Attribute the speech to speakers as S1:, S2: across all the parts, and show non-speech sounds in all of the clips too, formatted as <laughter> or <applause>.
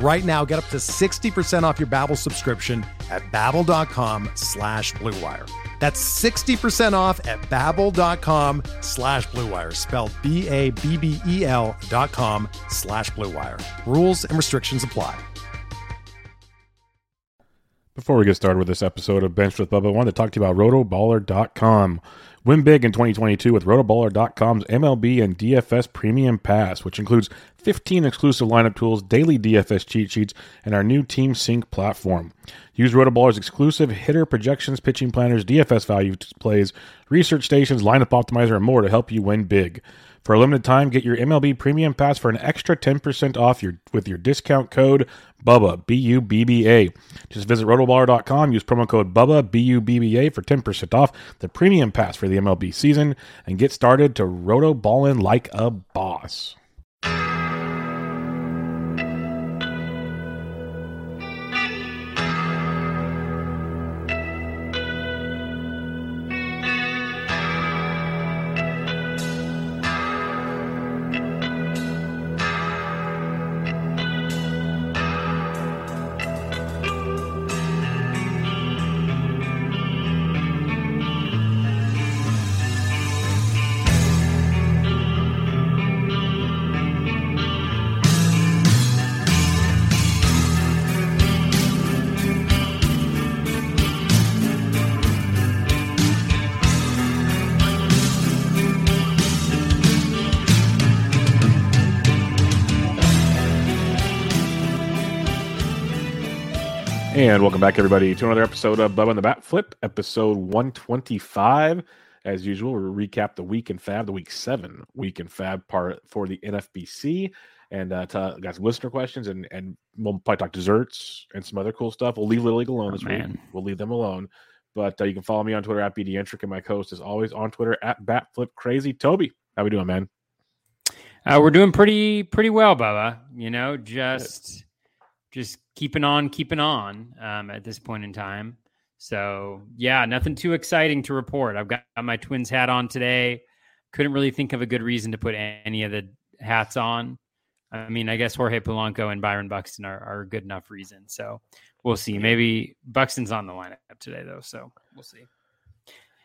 S1: Right now, get up to 60% off your Babbel subscription at babbel.com slash bluewire. That's 60% off at babbel.com slash bluewire, spelled B-A-B-B-E-L dot com slash bluewire. Rules and restrictions apply.
S2: Before we get started with this episode of Bench with Bubba, I wanted to talk to you about rotoballer.com. Win big in 2022 with rotoballer.com's MLB and DFS Premium Pass, which includes 15 exclusive lineup tools, daily DFS cheat sheets, and our new Team Sync platform. Use Rotoballer's exclusive hitter projections, pitching planners, DFS value plays, research stations, lineup optimizer, and more to help you win big. For a limited time, get your MLB Premium Pass for an extra 10% off your with your discount code BUBBA, B U B B A. Just visit rotoballer.com, use promo code BUBBA, B U B B A for 10% off the Premium Pass for the MLB season and get started to rotoballin' like a boss. And welcome back, everybody, to another episode of Bubba and the Bat Flip, episode 125. As usual, we'll recap the week in Fab, the week seven week in Fab part for the NFBC, and uh, to, got some listener questions, and and we'll probably talk desserts and some other cool stuff. We'll leave Little League alone
S3: Oh,
S2: this
S3: man.
S2: week. We'll leave them alone. But uh, you can follow me on Twitter at BDentric, and my host is always on Twitter at BatFlipCrazy. Toby, how we doing, man?
S3: Uh, we're doing pretty pretty well, Bubba. You know, just just keeping on, keeping on um, at this point in time. So yeah, nothing too exciting to report. I've got my twins hat on today. Couldn't really think of a good reason to put any of the hats on. I mean, I guess Jorge Polanco and Byron Buxton are, are a good enough reason. So we'll see. Maybe Buxton's on the lineup today though, so we'll see.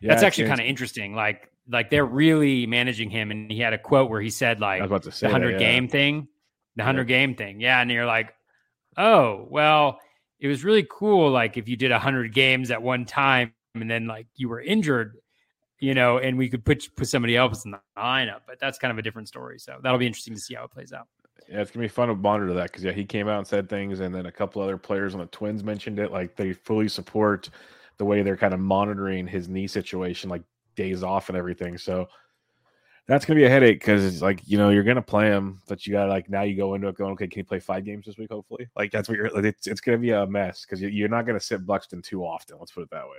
S3: That's actually kind of interesting. Like like they're really managing him, and he had a quote where he said like
S2: I was about to say
S3: the hundred
S2: yeah.
S3: game thing, the hundred game thing. Yeah, and you're like, oh well, it was really cool. Like if you did hundred games at one time, and then like you were injured, you know, and we could put put somebody else in the lineup. But that's kind of a different story. So that'll be interesting to see how it plays out.
S2: Yeah, it's gonna be fun to monitor that because yeah, he came out and said things, and then a couple other players on the Twins mentioned it. Like they fully support the way they're kind of monitoring his knee situation, like days off and everything. So that's gonna be a headache because it's like you know you're gonna play him, but you got like now you go into it going, okay, can you play five games this week? Hopefully, like that's what you're. Like, it's it's gonna be a mess because you're not gonna sit Buxton too often. Let's put it that way.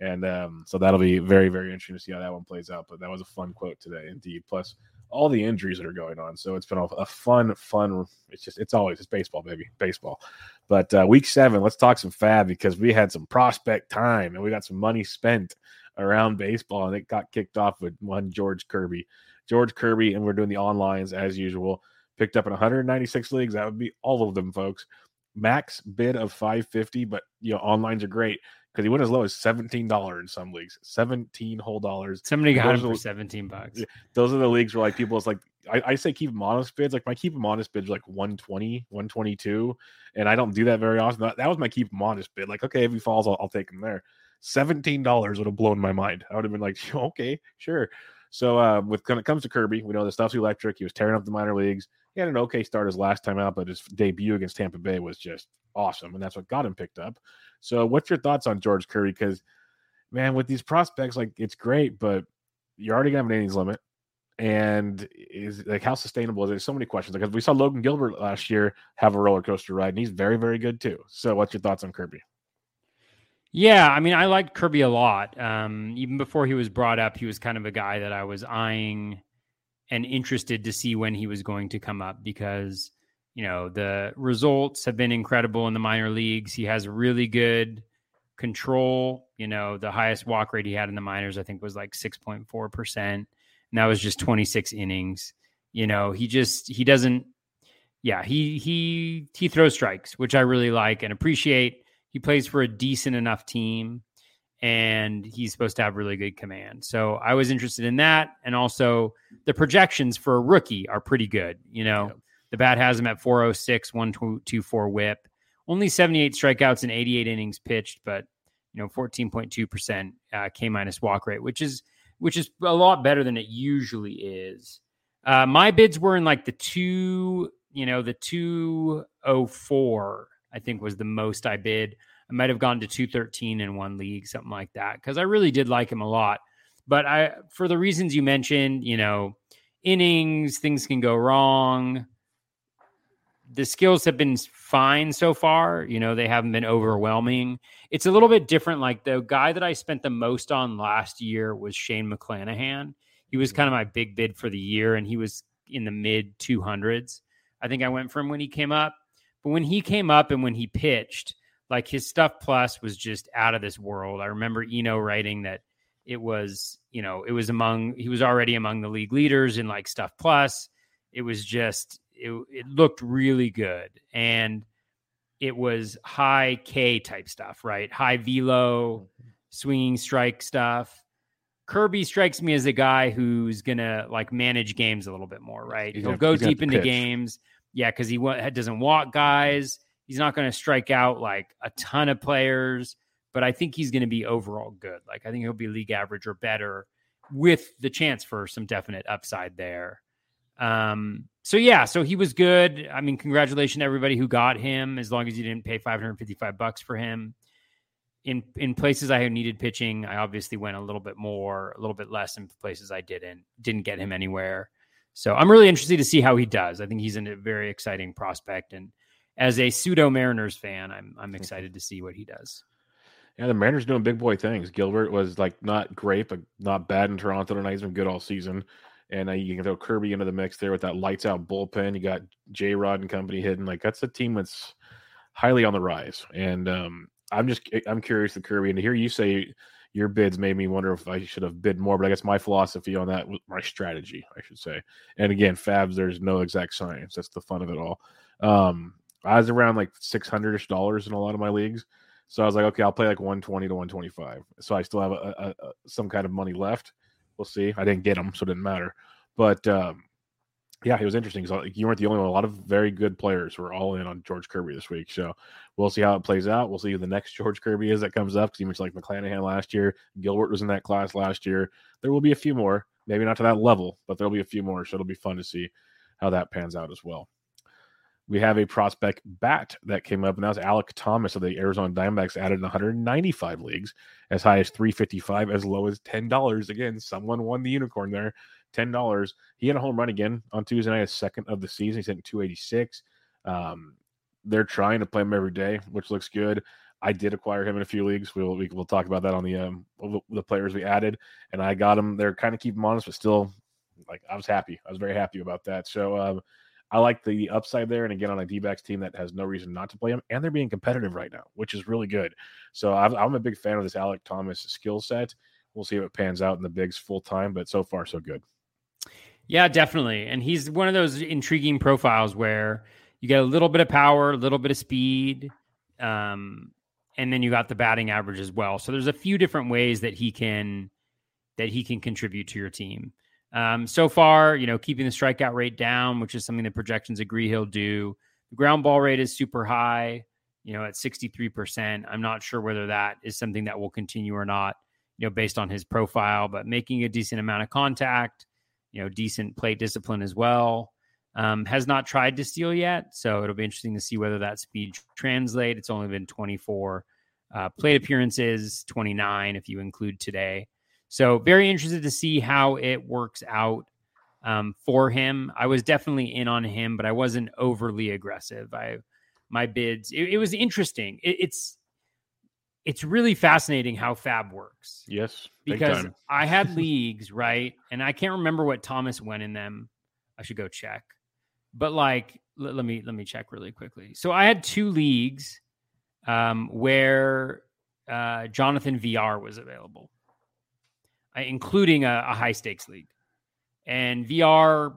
S2: And um, so that'll be very very interesting to see how that one plays out. But that was a fun quote today, indeed. Plus all the injuries that are going on. So it's been a, a fun, fun. It's just, it's always, it's baseball, baby, baseball. But uh, week seven, let's talk some fab because we had some prospect time and we got some money spent around baseball and it got kicked off with one George Kirby. George Kirby, and we're doing the onlines as usual. Picked up in 196 leagues. That would be all of them, folks. Max bid of 550, but you know, onlines are great because he went as low as $17 in some leagues. 17 whole dollars.
S3: Somebody got
S2: Those
S3: him for seventeen bucks.
S2: Those are the leagues where like people is like I, I say keep them honest bids. Like my keep them honest bids like 120, 122. And I don't do that very often. That, that was my keep them honest bid. Like, okay, if he falls, I'll, I'll take him there. $17 would have blown my mind. I would have been like, <laughs> okay, sure. So uh, with when it comes to Kirby, we know the stuff's electric. He was tearing up the minor leagues. He had an okay start his last time out, but his debut against Tampa Bay was just awesome, and that's what got him picked up. So, what's your thoughts on George Kirby? Because, man, with these prospects, like it's great, but you're already gonna have an innings limit, and is like how sustainable is it? So many questions. Like we saw Logan Gilbert last year have a roller coaster ride, and he's very, very good too. So, what's your thoughts on Kirby?
S3: Yeah, I mean, I liked Kirby a lot. Um, even before he was brought up, he was kind of a guy that I was eyeing and interested to see when he was going to come up because you know the results have been incredible in the minor leagues. He has really good control. You know, the highest walk rate he had in the minors, I think, was like six point four percent, and that was just twenty six innings. You know, he just he doesn't. Yeah, he he he throws strikes, which I really like and appreciate. He plays for a decent enough team and he's supposed to have really good command. So I was interested in that. And also the projections for a rookie are pretty good. You know, yeah. the bat has him at 406, 124 whip, only 78 strikeouts and 88 innings pitched, but you know, 14.2% uh, K minus walk rate, which is, which is a lot better than it usually is. Uh, my bids were in like the two, you know, the 204, I think was the most I bid. I might have gone to 213 in one league, something like that, because I really did like him a lot. But I, for the reasons you mentioned, you know, innings, things can go wrong. The skills have been fine so far. You know, they haven't been overwhelming. It's a little bit different. Like the guy that I spent the most on last year was Shane McClanahan. He was mm-hmm. kind of my big bid for the year, and he was in the mid 200s. I think I went from when he came up. But when he came up and when he pitched, like his stuff plus was just out of this world. I remember Eno writing that it was, you know, it was among he was already among the league leaders in like stuff plus. It was just it, it looked really good and it was high K type stuff, right? High velo, mm-hmm. swinging strike stuff. Kirby strikes me as a guy who's gonna like manage games a little bit more, right? He's He'll gonna, go deep into pitch. games, yeah, because he doesn't walk guys. He's not going to strike out like a ton of players, but I think he's going to be overall good. Like I think he'll be league average or better with the chance for some definite upside there. Um, so yeah, so he was good. I mean, congratulations to everybody who got him, as long as you didn't pay 555 bucks for him. In in places I needed pitching, I obviously went a little bit more, a little bit less in places I didn't. Didn't get him anywhere. So I'm really interested to see how he does. I think he's a very exciting prospect, and as a pseudo Mariners fan, I'm I'm excited to see what he does.
S2: Yeah, the Mariners doing big boy things. Gilbert was like not great, but not bad in Toronto tonight. He's been good all season. And uh, you can throw Kirby into the mix there with that lights out bullpen. You got J Rod and company hitting. Like that's a team that's highly on the rise. And um, I'm just I'm curious to Kirby and to hear you say your bids made me wonder if I should have bid more. But I guess my philosophy on that was my strategy, I should say. And again, Fabs, there's no exact science. That's the fun of it all. Um, I was around like six hundred ish dollars in a lot of my leagues. So I was like, okay, I'll play like 120 to 125. So I still have a, a, a, some kind of money left. We'll see. I didn't get them, so it didn't matter. But um, yeah, it was interesting. So you weren't the only one. A lot of very good players were all in on George Kirby this week. So we'll see how it plays out. We'll see who the next <laughs> George Kirby is that comes up because he mentioned like McClanahan last year. Gilbert was in that class last year. There will be a few more, maybe not to that level, but there'll be a few more. So it'll be fun to see how that pans out as well we have a prospect bat that came up, and that was Alek Thomas of the Arizona Diamondbacks, added in 195 leagues, as high as 355, as low as $10. Again, someone won the unicorn there. $10. He had a home run again on Tuesday night, second of the season. He's hitting 286. Um, they're trying to play him every day, which looks good. I did acquire him in a few leagues. We'll we, will we will talk about that on the um the players we added, and I got him. They're kind of keep him honest, but still, like I was happy. I was very happy about that. So um, I like the upside there. And again, on a D backs team that has no reason not to play him, and they're being competitive right now, which is really good. So I'm, I'm a big fan of this Alek Thomas skill set. We'll see if it pans out in the bigs full time, but so far, so good.
S3: Yeah, definitely. And he's one of those intriguing profiles where you get a little bit of power, a little bit of speed, um, and then you got the batting average as well. So there's a few different ways that he can that he can contribute to your team. Um, so far, you know, keeping the strikeout rate down, which is something the projections agree he'll do. The ground ball rate is super high, you know, at 63%. I'm not sure whether that is something that will continue or not. you know, based on his profile, but making a decent amount of contact, you know, decent plate discipline as well. Um, has not tried to steal yet, so it'll be interesting to see whether that speed translate. It's only been 24 uh, plate appearances, 29 if you include today. So very interested to see how it works out um, for him. I was definitely in on him, but I wasn't overly aggressive. I my bids. It, it was interesting. It, it's it's really fascinating how Fab works.
S2: Yes,
S3: because I had <laughs> leagues right, and I can't remember what Thomas went in them. I should go check but like let, let, me let me check really quickly. So I had two leagues um, where uh, Jonathan Villar was available, uh, including a, a high stakes league, and Villar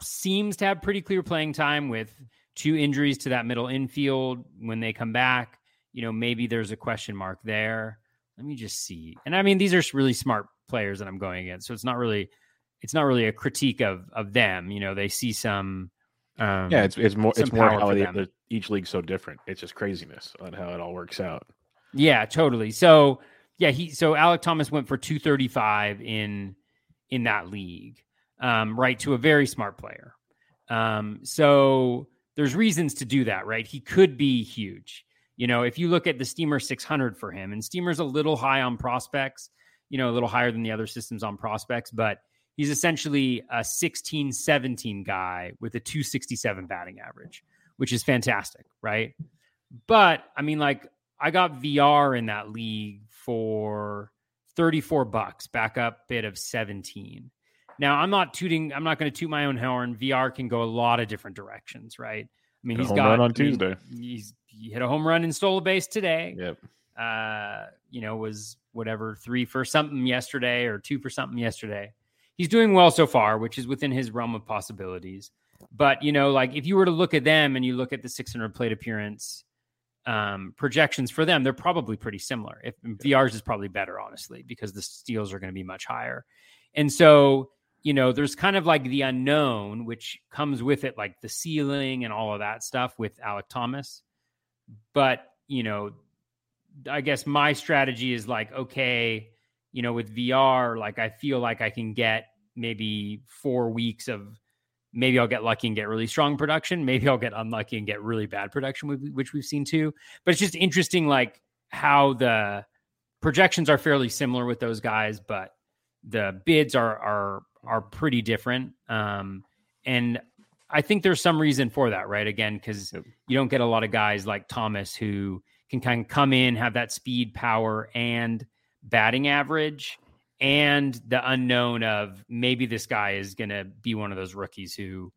S3: seems to have pretty clear playing time with two injuries to that middle infield when they come back. You know, maybe there's a question mark there. Let me just see. And I mean, these are really smart players that I'm going against, so it's not really it's not really a critique of of them. You know, they see some
S2: um, yeah, it's it's more it's more how they, each league's so different. It's just craziness on how it all works out.
S3: Yeah, totally. So yeah, he so Alek Thomas went for 235 in in that league, um, right to a very smart player. Um, so there's reasons to do that, right? He could be huge. You know, if you look at the Steamer 600 for him, and Steamer's a little high on prospects, you know, a little higher than the other systems on prospects, but he's essentially a 16 17 guy with a 267 batting average, which is fantastic, right? But I mean, like, I got Villar in that league for 34 bucks, backup bid of 17. Now, I'm not tooting, I'm not going to toot my own horn. Villar can go a lot of different directions, right? I mean, he's
S2: home
S3: got
S2: run on
S3: I
S2: Tuesday.
S3: He's he hit a home run and stole a base today.
S2: Yep.
S3: Uh, you know, was whatever three for something yesterday or two for something yesterday he's doing well so far, which is within his realm of possibilities. But you know, like if you were to look at them and you look at the 600 plate appearance um, projections for them, they're probably pretty similar. If Villar's is probably better, honestly, because the steals are going to be much higher. And so, you know, there's kind of like the unknown, which comes with it, like the ceiling and all of that stuff with Alek Thomas. But you know, I guess my strategy is like, okay, you know, with Villar, like I feel like I can get maybe four weeks of maybe I'll get lucky and get really strong production. Maybe I'll get unlucky and get really bad production, which we've seen too. But it's just interesting, like how the projections are fairly similar with those guys, but the bids are are are pretty different. Um, and I think there's some reason for that, right? Again, because yep. you don't get a lot of guys like Thomas who can kind of come in, have that speed, power, and batting average and the unknown of maybe this guy is going to be one of those rookies who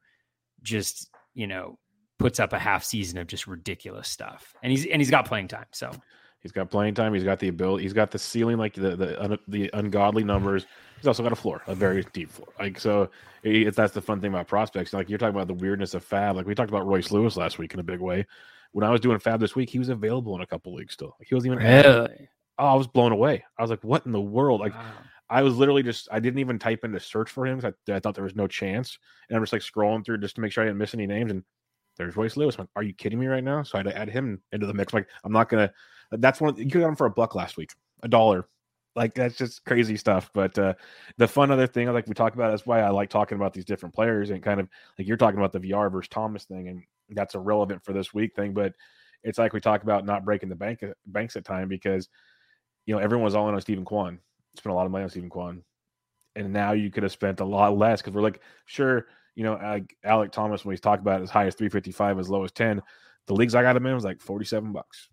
S3: just, you know, puts up a half season of just ridiculous stuff. And he's and he's got playing time. So
S2: he's got playing time, he's got the ability, he's got the ceiling like the the the ungodly numbers. He's also got a floor, a very deep floor. Like so it's that's the fun thing about prospects. Like you're talking about the weirdness of Fab. Like we talked about Royce Lewis last week in a big way. When I was doing Fab this week, he was available in a couple leagues still. Like he wasn't even
S3: really
S2: oh, I was blown away. I was like, what in the world? Like, wow. I was literally just, I didn't even type in to search for him. I, I, thought there was no chance. And I'm just like scrolling through just to make sure I didn't miss any names. And there's Royce Lewis. I'm like, are you kidding me right now? So I had to add him into the mix. I'm like, I'm not going to, that's one, you got him for a buck last week, a dollar. Like, that's just crazy stuff. But uh, the fun other thing, like we talked about, that's why I like talking about these different players and kind of like you're talking about the Villar versus Thomas thing. And that's irrelevant for this week thing. But it's like we talk about not breaking the bank banks at time because you know, everyone was all in on Steven Kwan. Spent a lot of money on Steven Kwan. And now you could have spent a lot less because we're like, sure, you know, like Alek Thomas, when he's talked about as high as 355, as low as 10, the leagues I got him in was like 47 bucks.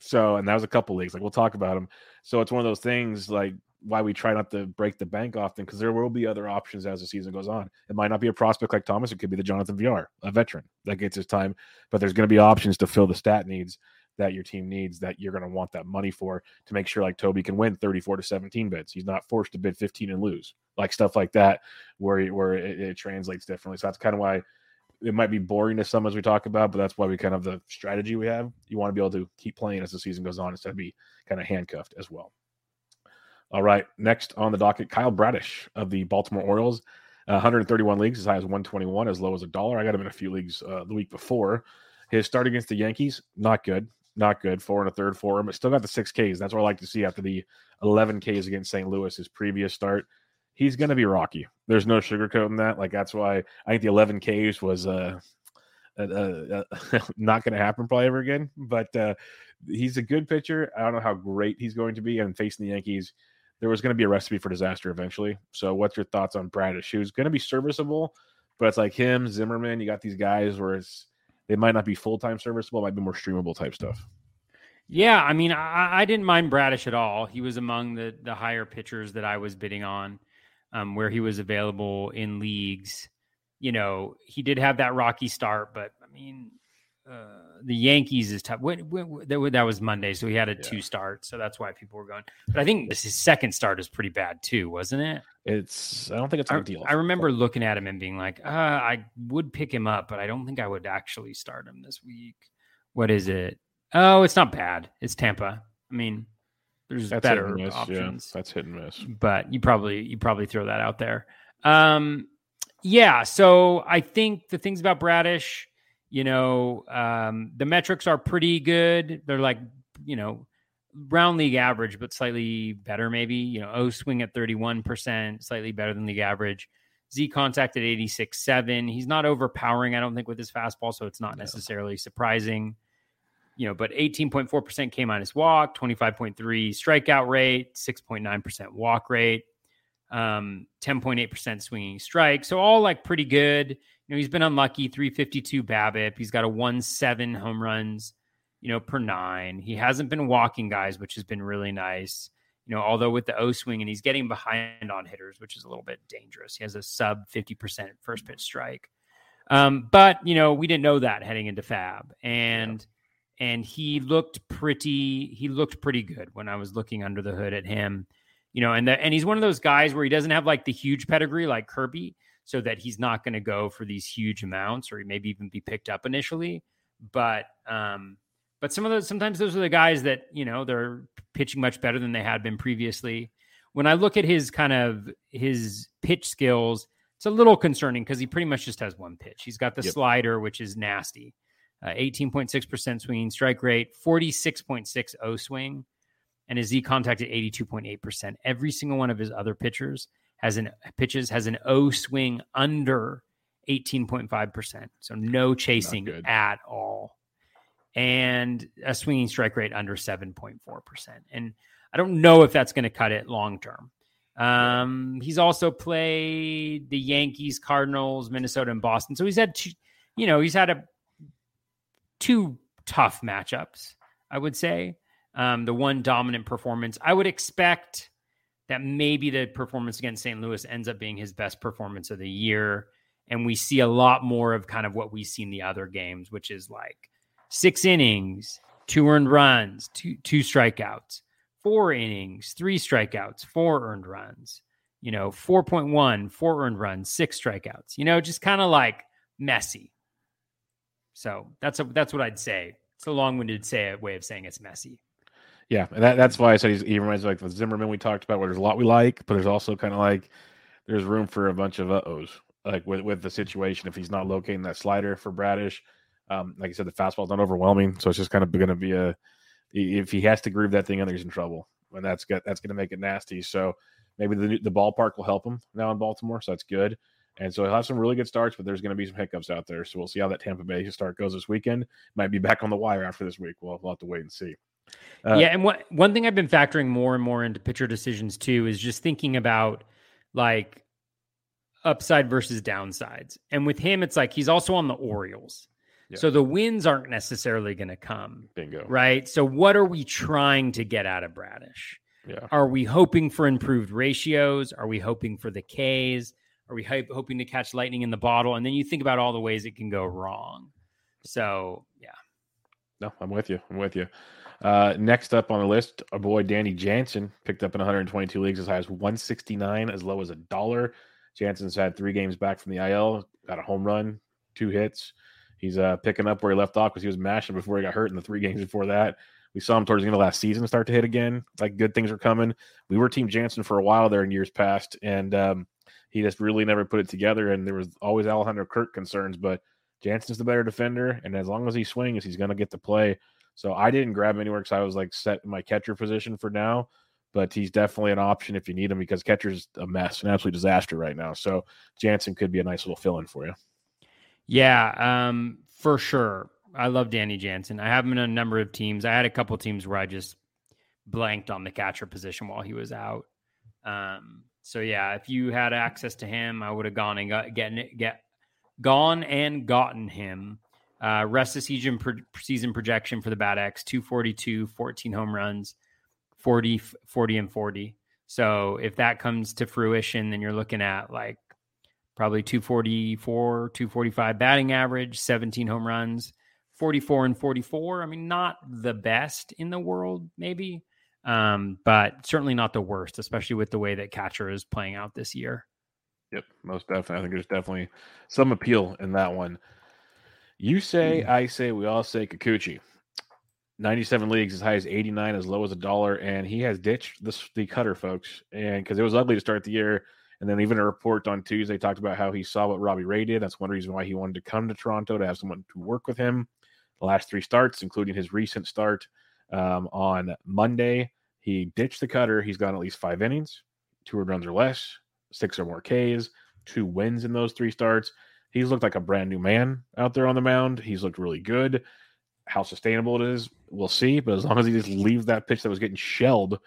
S2: So, and that was a couple leagues. Like, we'll talk about them. So, it's one of those things like why we try not to break the bank often because there will be other options as the season goes on. It might not be a prospect like Thomas. It could be the Jonathan Villar, a veteran that gets his time, but there's going to be options to fill the stat needs that your team needs that you're going to want that money for to make sure like Toby can win 34 to 17 bids. He's not forced to bid 15 and lose, like stuff like that, where where it, it translates differently. So that's kind of why it might be boring to some as we talk about, but that's why we kind of the strategy we have. You want to be able to keep playing as the season goes on instead of be kind of handcuffed as well. All right, next on the docket, Kyle Bradish of the Baltimore Orioles. Uh, 131 leagues, as high as 121, as low as a dollar. I got him in a few leagues uh, the week before. His start against the Yankees, not good. not good. Four and a third for him, but still got the six Ks. That's what I like to see after the 11 Ks against St. Louis, his previous start. He's going to be rocky. There's no sugarcoating that. Like that's why I think the 11 Ks was uh, uh, uh, uh <laughs> not going to happen probably ever again. But uh, he's a good pitcher. I don't know how great he's going to be. And facing the Yankees, there was going to be a recipe for disaster eventually. So, what's your thoughts on Bradish? Who's going to be serviceable, but it's like him, Zimmermann. You got these guys where it's they might not be full time serviceable, might be more streamable type stuff.
S3: Yeah, I mean, I, I, didn't mind Bradish at all. He was among the the higher pitchers that I was bidding on, um, where he was available in leagues. You know, he did have that rocky start, but I mean, uh, the Yankees is tough. That was Monday, so he had a yeah. two start, so that's why people were going. But I think this his second start is pretty bad too, wasn't it?
S2: It's I don't think it's a
S3: I,
S2: deal.
S3: I remember looking at him and being like, uh, I would pick him up, but I don't think I would actually start him this week. What is it? Oh, it's not bad. It's Tampa. I mean, there's that's better options.
S2: Yeah, that's hit and miss.
S3: But you probably you probably throw that out there. Um, yeah. So I think the things about Bradish you know, um, the metrics are pretty good. They're like, you know, round league average, but slightly better, maybe. You know, O swing at 31%, slightly better than league average. Z contact at 86.7. He's not overpowering, I don't think, with his fastball, so it's not no. necessarily surprising. You know, but 18.4% K minus walk, 25.3 strikeout rate, 6.9% walk rate, um, 10.8% swinging strike. So all like pretty good You know, he's been unlucky, 352 BABIP. He's got a 1 7 home runs, you know, per nine. He hasn't been walking guys, which has been really nice. You know, although with the O swing and he's getting behind on hitters, which is a little bit dangerous. He has a sub 50% first pitch strike. Um, but you know, we didn't know that heading into Fab. And. And he looked pretty he looked pretty good when I was looking under the hood at him. You know, and the, and he's one of those guys where he doesn't have like the huge pedigree like Kirby, so that he's not going to go for these huge amounts or maybe even be picked up initially. But um, but some of those sometimes those are the guys that you know they're pitching much better than they had been previously. When I look at his kind of his pitch skills, it's a little concerning because he pretty much just has one pitch. He's got the yep. slider, which is nasty. Uh, 18.6% swinging strike rate, 46.6 O swing, and his Z contact at 82.8%. Every single one of his other pitchers has an pitches has an O swing under 18.5%. So no chasing at all. And a swinging strike rate under 7.4%. And I don't know if that's going to cut it long term. Um, he's also played the Yankees, Cardinals, Minnesota, and Boston. So he's had two, you know, he's had a two tough matchups, I would say. Um, the one dominant performance. I would expect that maybe the performance against St. Louis ends up being his best performance of the year. And we see a lot more of kind of what we see in the other games, which is like six innings, two earned runs, two two strikeouts, four innings, three strikeouts, four earned runs, you know, 4.1, four earned runs, six strikeouts, you know, just kind of like messy. So that's a, that's what I'd say. It's a long-winded say way of saying it's messy.
S2: Yeah, and that, that's why I said he reminds me like the Zimmermann we talked about, where there's a lot we like, but there's also kind of like there's room for a bunch of uh ohs, like with with the situation if he's not locating that slider for Bradish. Um, like I said, the fastball's not overwhelming, so it's just kind of going to be a if he has to groove that thing in, he's in trouble, and that's got that's going to make it nasty. So maybe the the ballpark will help him now in Baltimore, so that's good. And so he'll have some really good starts, but there's going to be some hiccups out there. So we'll see how that Tampa Bay start goes this weekend. Might be back on the wire after this week. We'll, we'll have to wait and see.
S3: Uh, yeah, and what one thing I've been factoring more and more into pitcher decisions too is just thinking about like upside versus downsides. And with him, it's like he's also on the Orioles. Yeah. So the wins aren't necessarily going to come.
S2: Bingo.
S3: Right. So what are we trying to get out of Bradish?
S2: Yeah.
S3: Are we hoping for improved ratios? Are we hoping for the Ks? Are we hoping to catch lightning in the bottle? And then you think about all the ways it can go wrong. So yeah.
S2: No, I'm with you. I'm with you. Uh, next up on the list, our boy Danny Jansen picked up in 122 leagues as high as 169, as low as a dollar. Jansen's had three games back from the IL, got a home run, two hits. He's uh, picking up where he left off because he was mashing before he got hurt in the three <laughs> games before that. We saw him towards the end of last season start to hit again. Like good things are coming. We were Team Jansen for a while there in years past, and um, he just really never put it together. And there was always Alejandro Kirk concerns, but Jansen's the better defender, and as long as he swings, he's going to get to play. So I didn't grab him anywhere because I was like set in my catcher position for now. But he's definitely an option if you need him because catcher's a mess, an absolute disaster right now. So Jansen could be a nice little fill in for you.
S3: Yeah, um, for sure. I love Danny Jansen. I have him in a number of teams. I had a couple teams where I just blanked on the catcher position while he was out. Um, so yeah, if you had access to him, I would have gone and got getting it, get gone and gotten him. Uh, rest of season pro- season projection for the BAT X 242, 14 home runs, 40, 40 and 40. So if that comes to fruition, then you're looking at like probably 244, 245 batting average, 17 home runs, 44 and 44. I mean, not the best in the world, maybe, um, but certainly not the worst, especially with the way that catcher is playing out this year.
S2: Yep, most definitely. I think there's definitely some appeal in that one. You say, I say, we all say Kikuchi. 97 leagues as high as 89, as low as a dollar, and he has ditched this, the cutter, folks. And because it was ugly to start the year, and then even a report on Tuesday talked about how he saw what Robbie Ray did. That's one reason why he wanted to come to Toronto to have someone to work with him. The last three starts, including his recent start um, on Monday, he ditched the cutter. He's gone at least five innings, two runs or less, six or more Ks, two wins in those three starts. He's looked like a brand new man out there on the mound. He's looked really good. How sustainable it is, we'll see. But as long as he just leaves that pitch that was getting shelled,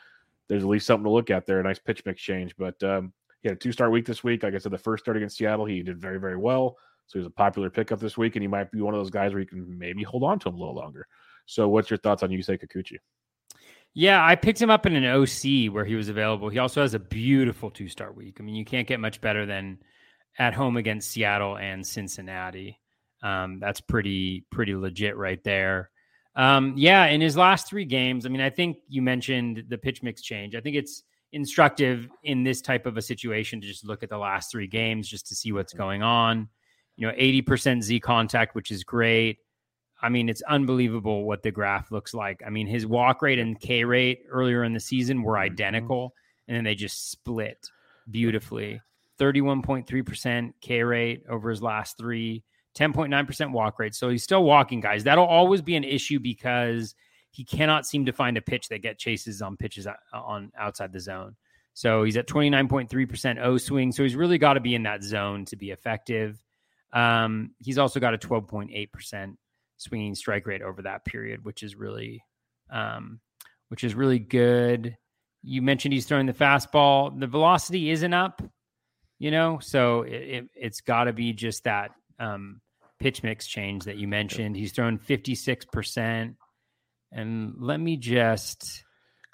S2: there's at least something to look at there. A nice pitch mix change. But um, he had a two star week this week. Like I said, the first start against Seattle, he did very, very well. So he's a popular pickup this week, and he might be one of those guys where you can maybe hold on to him a little longer. So, what's your thoughts on Yusei Kikuchi?
S3: Yeah, I picked him up in an OC where he was available. He also has a beautiful two star week. I mean, you can't get much better than at home against Seattle and Cincinnati. Um, that's pretty pretty legit right there. Um, yeah, in his last three games, I mean, I think you mentioned the pitch mix change. I think it's instructive in this type of a situation to just look at the last three games just to see what's going on. You know, 80% Z contact, which is great. I mean, it's unbelievable what the graph looks like. I mean, his walk rate and K rate earlier in the season were mm-hmm. identical, and then they just split beautifully. 31.3% K rate over his last three, 10.9% walk rate. So he's still walking, guys. That'll always be an issue because he cannot seem to find a pitch that get chases on pitches on outside the zone. So he's at 29.3% O swing. So he's really got to be in that zone to be effective. Um, he's also got a 12.8% swinging strike rate over that period, which is really, um, which is really good. You mentioned he's throwing the fastball. The velocity isn't up, you know, so it, it, has got to be just that um, pitch mix change that you mentioned. He's thrown 56%. And let me just.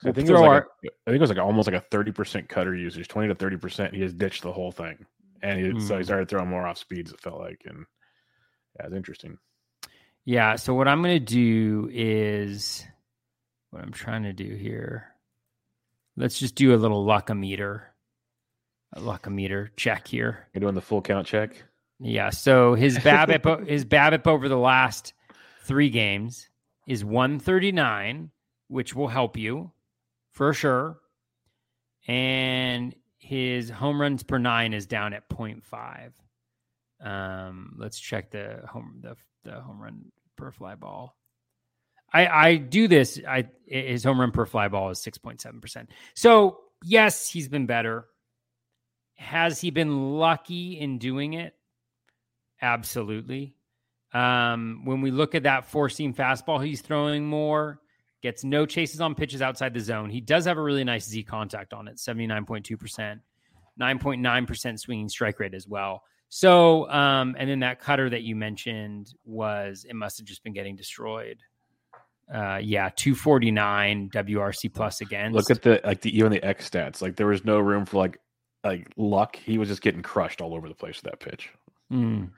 S2: I think, it was like our, a, I think it was like almost like a 30% cutter usage, 20 to 30%. He has ditched the whole thing. And he, mm. so he hmm. started throwing more off speeds, it felt like. And yeah, it's interesting.
S3: Yeah. So what I'm going to do is what I'm trying to do here. Let's just do a little luckometer, a luckometer check here.
S2: You're doing the full count check.
S3: Yeah. So his BABIP, <laughs> his BABIP over the last three games is 139, which will help you for sure. And his home runs per nine is down at 0.5. Um, let's check the home the the home run per fly ball. I, I do this. I his home run per fly ball is six point seven percent. So yes, he's been better. Has he been lucky in doing it? Absolutely. Um, when we look at that four seam fastball, he's throwing more. Gets no chases on pitches outside the zone. He does have a really nice Z contact on it, seventy nine point two percent, nine point nine percent swinging strike rate as well. So, um, and then that cutter that you mentioned was it must have just been getting destroyed. Uh, yeah, 249 WRC plus again.
S2: Look at the like the even the X stats. Like there was no room for like like luck. He was just getting crushed all over the place with that pitch.
S3: Mm.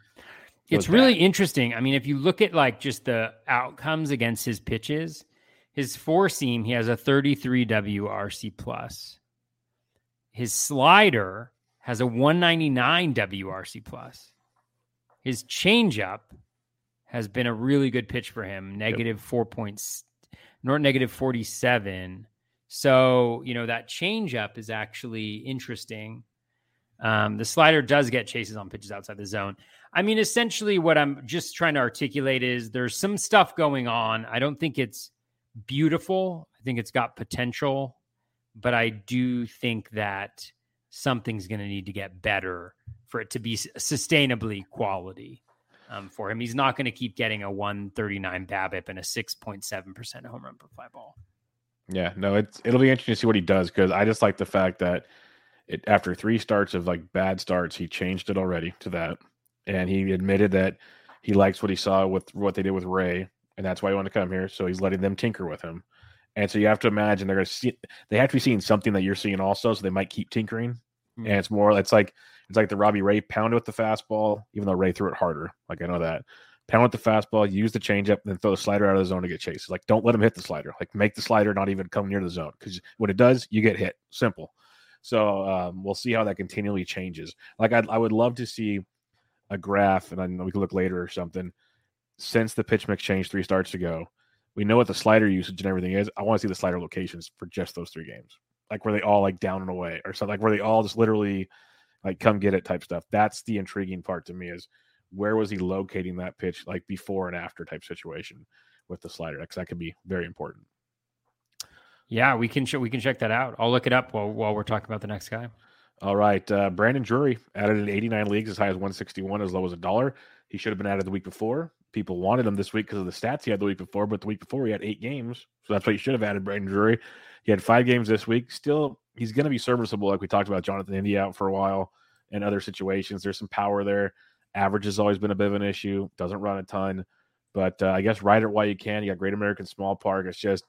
S3: It's really interesting. I mean, if you look at like just the outcomes against his pitches, his four seam, he has a 33 WRC plus. His slider has a 199 WRC plus. His changeup has been a really good pitch for him, negative yep. four points, negative 47. So, you know, that changeup is actually interesting. Um, the slider does get chases on pitches outside the zone. I mean, essentially, what I'm just trying to articulate is there's some stuff going on. I don't think it's beautiful. I think it's got potential, but I do think that something's going to need to get better for it to be sustainably quality um, for him. He's not going to keep getting a 139 BABIP and a 6.7% home run per fly ball.
S2: Yeah, no, it's it'll be interesting to see what he does because I just like the fact that it after three starts of like bad starts, he changed it already to that, and he admitted that he likes what he saw with what they did with Ray, and that's why he wanted to come here. So he's letting them tinker with him, and so you have to imagine they're going to see they have to be seeing something that you're seeing also, so they might keep tinkering. Mm-hmm. And it's more, it's like it's like the Robbie Ray pound with the fastball, even though Ray threw it harder. Like I know that pound with the fastball, use the changeup, then throw the slider out of the zone to get chased. Like, don't let him hit the slider. Like, make the slider not even come near the zone because when it does, you get hit. Simple. So um, we'll see how that continually changes. Like, I'd, I would love to see a graph, and I know we can look later or something. Since the pitch mix changed three starts ago, we know what the slider usage and everything is. I want to see the slider locations for just those three games, like where they all like down and away or something, like where they all just literally like come get it type stuff. That's the intriguing part to me is where was he locating that pitch like before and after type situation with the slider? Because that could be very important.
S3: Yeah we can ch- we can check that out. I'll look it up while, while we're talking about the next guy.
S2: All right uh, brandon drury added in 89 leagues as high as 161 as low as a dollar. He should have been added the week before people wanted him this week because of the stats he had the week before but the week before he had eight games so that's why you should have added brandon drury he had five games this week still he's going to be serviceable like we talked about jonathan india out for a while in other situations there's some power there Average has always been a bit of an issue. Doesn't run a ton, but uh, I guess ride it while you can. You got Great American Small Park. It's just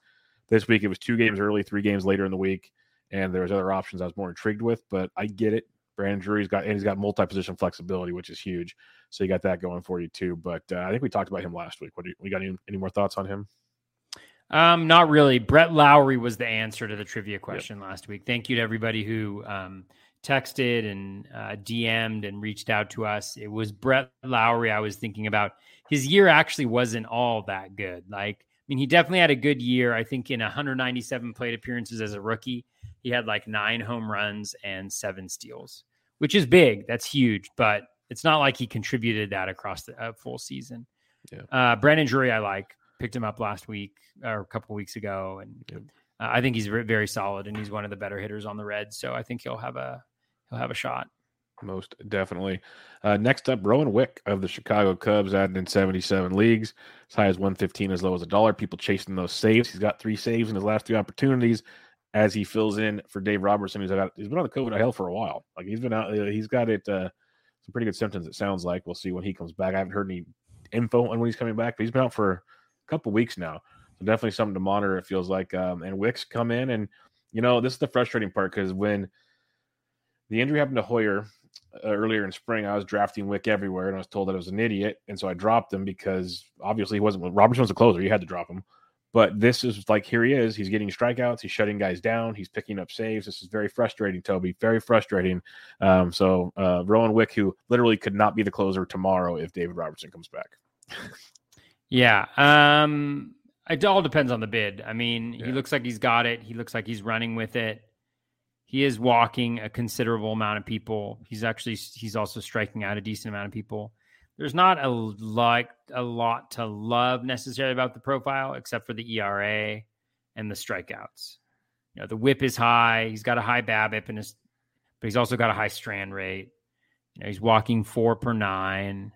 S2: this week it was two games early, three games later in the week, and there was other options I was more intrigued with. But I get it. Brandon Drury's got and he's got multi-position flexibility, which is huge. So you got that going for you too. But uh, I think we talked about him last week. What do you, we got? Any, any more thoughts on him?
S3: Um, not really. Brett Lawrie was the answer to the trivia question yep. last week. Thank you to everybody who um, texted and uh, DM'd and reached out to us. It was Brett Lawrie I was thinking about. His year actually wasn't all that good. Like, I mean, he definitely had a good year. I think in 197 plate appearances as a rookie, he had like nine home runs and seven steals, which is big. That's huge, but it's not like he contributed that across the uh, full season. Yeah. Uh, Brandon Drury, I like. Picked him up last week or a couple weeks ago, and yeah. uh, I think he's very solid, and he's one of the better hitters on the Reds. So I think he'll have a he'll have a shot.
S2: Most definitely. Uh, next up, Rowan Wick of the Chicago Cubs, added in 77 leagues, as high as 115, as low as a dollar. People chasing those saves. He's got three saves in his last three opportunities as he fills in for Dave Robertson, he's been on the COVID hell for a while. Like he's been out, uh, he's got it. Uh, some pretty good symptoms. It sounds like we'll see when he comes back. I haven't heard any info on when he's coming back, but he's been out for a couple weeks now. So definitely something to monitor. It feels like. Um, and Wicks come in, and you know this is the frustrating part because when the injury happened to uh, earlier in spring. I was drafting Wick everywhere, and I was told that I was an idiot, and so I dropped him because obviously he wasn't. Robertson was a closer; you had to drop him. But this is like here he is. He's getting strikeouts. He's shutting guys down. He's picking up saves. This is very frustrating, Toby. Very frustrating. Um, so uh, Rowan Wick, who literally could not be the closer tomorrow if David Robertson comes back.
S3: yeah. Um, it all depends on the bid. I mean, yeah. he looks like he's got it. He looks like he's running with it he is walking a considerable amount of people. He's actually he's also striking out a decent amount of people. There's not a like a lot to love necessarily about the profile, except for the ERA and the strikeouts. You know, the whip is high. He's got a high BABIP, and his, but he's also got a high strand rate. You know, he's walking four per nine.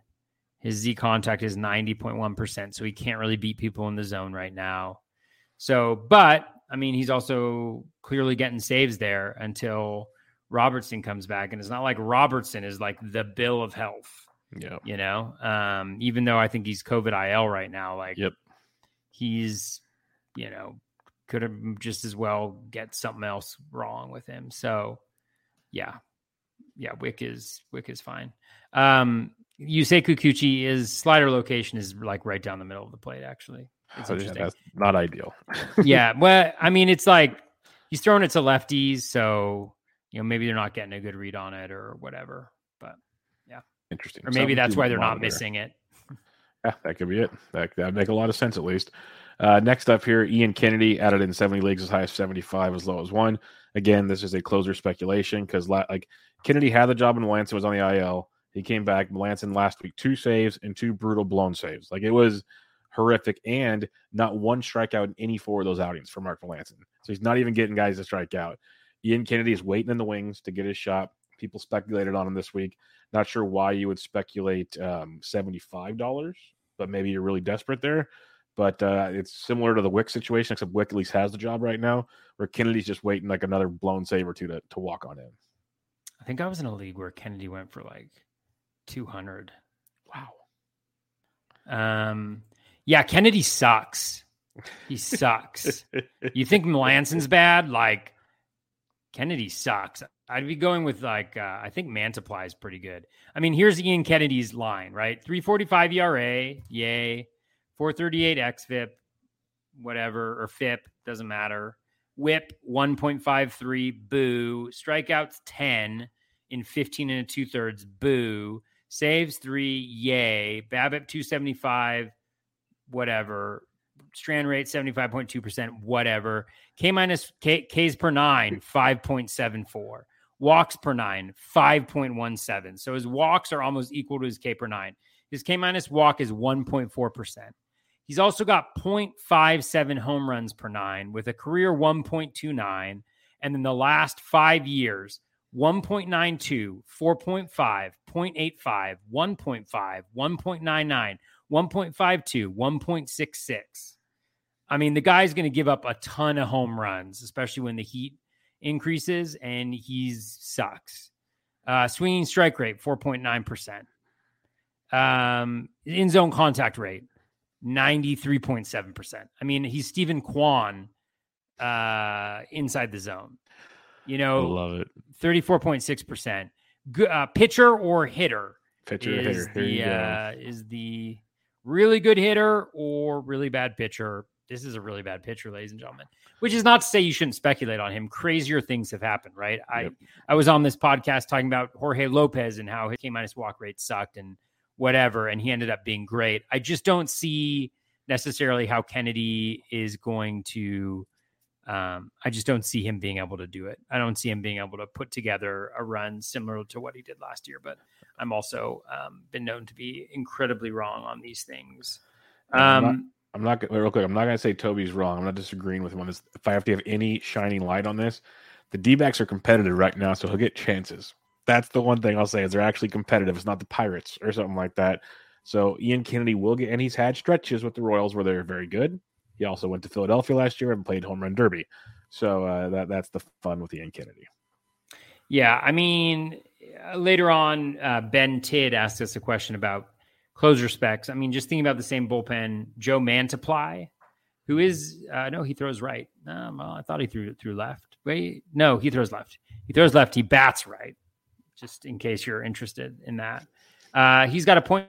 S3: His Z contact is 90.1%, so he can't really beat people in the zone right now. So, but I mean, he's also clearly getting saves there until Robertson comes back. And it's not like Robertson is like the bill of health.
S2: Yeah.
S3: You know, um, even though I think he's COVID IL right now, like,
S2: yep.
S3: he's, you know, could have just as well get something else wrong with him. So, yeah. Yeah. Wick is, Wick is fine. Um, say Kikuchi is slider location is like right down the middle of the plate, actually. It's interesting.
S2: That's not ideal. <laughs>
S3: yeah. Well, I mean, it's like he's throwing it to lefties, so you know maybe they're not getting a good read on it or whatever. But yeah,
S2: interesting.
S3: Or maybe Something that's why they're monitor. not missing it. <laughs>
S2: Yeah, that could be it. That that'd make a lot of sense at least. Uh, next up here, Ian Kennedy added in 70 leagues as high as 75, as low as one. Again, this is a closer speculation because like Kennedy had the job in Melancon was on the IL. He came back. Melancon last week, two saves and two brutal blown saves. Like it was horrific, and not one strikeout in any four of those outings for Mark Melancon. So he's not even getting guys to strike out. Ian Kennedy is waiting in the wings to get his shot. People speculated on him this week. Not sure why you would speculate um, $75, but maybe you're really desperate there. But uh, it's similar to the Wick situation, except Wick at least has the job right now, where Kennedy's just waiting like another blown save or two to, to walk on in.
S3: I think I was in a league where Kennedy went for like 200.
S2: Wow.
S3: Um, yeah, Kennedy sucks. He sucks. <laughs> you think Melancon's bad? Like Kennedy sucks. I'd be going with like uh, I think Mantiply is pretty good. I mean, here's Ian Kennedy's line, right? 345 ERA, yay. 438 xFIP, whatever, or FIP, doesn't matter. Whip 1.53, boo. Strikeouts 10 in 15 and a two thirds, boo. Saves three, yay. BABIP 275, whatever. Strand rate 75.2%, whatever. K minus K, Ks per nine, 5.74. Walks per nine, 5.17. So his walks are almost equal to his K per nine. His K minus walk is 1.4%. He's also got 0.57 home runs per nine with a career 1.29. And in the last five years, 1.92, 4.5, 0.85, 1.5, 1.99, 1.52, 1.66. I mean, the guy's going to give up a ton of home runs, especially when the heat increases, and he sucks. Uh, swinging strike rate, 4.9%. Um, in zone contact rate, 93.7%. I mean, he's Steven Kwan uh, inside the zone. You know,
S2: I love it.
S3: 34.6%. Good, uh, pitcher or hitter
S2: Pitcher,
S3: is
S2: hitter.
S3: The uh, is the really good hitter or really bad pitcher. This is a really bad pitcher, ladies and gentlemen. Which is not to say you shouldn't speculate on him. Crazier things have happened, right? I I was on this podcast talking about Jorge Lopez and how his K minus walk rate sucked and whatever, and he ended up being great. I just don't see necessarily how Kennedy is going to. Um, I just don't see him being able to do it. I don't see him being able to put together a run similar to what he did last year. But I'm also um, been known to be incredibly wrong on these things.
S2: I'm not-
S3: Um,
S2: I'm not real quick. I'm not going to say Toby's wrong. I'm not disagreeing with him on this. If I have to have any shining light on this, the D backs are competitive right now, so he'll get chances. That's the one thing I'll say is they're actually competitive. It's not the Pirates or something like that. So Ian Kennedy will get, and he's had stretches with the Royals where they're very good. He also went to Philadelphia last year and played home run derby. So uh, that that's the fun with Ian Kennedy.
S3: Yeah, I mean, later on, uh, Ben Tidd asked us a question about closer specs. I mean, just thinking about the same bullpen, Joe Mantiply, who is uh, no, he throws right. Um, well, I thought he threw threw left. Wait, no, he throws left. He throws left. He bats right. Just in case you're interested in that, uh, he's got a point.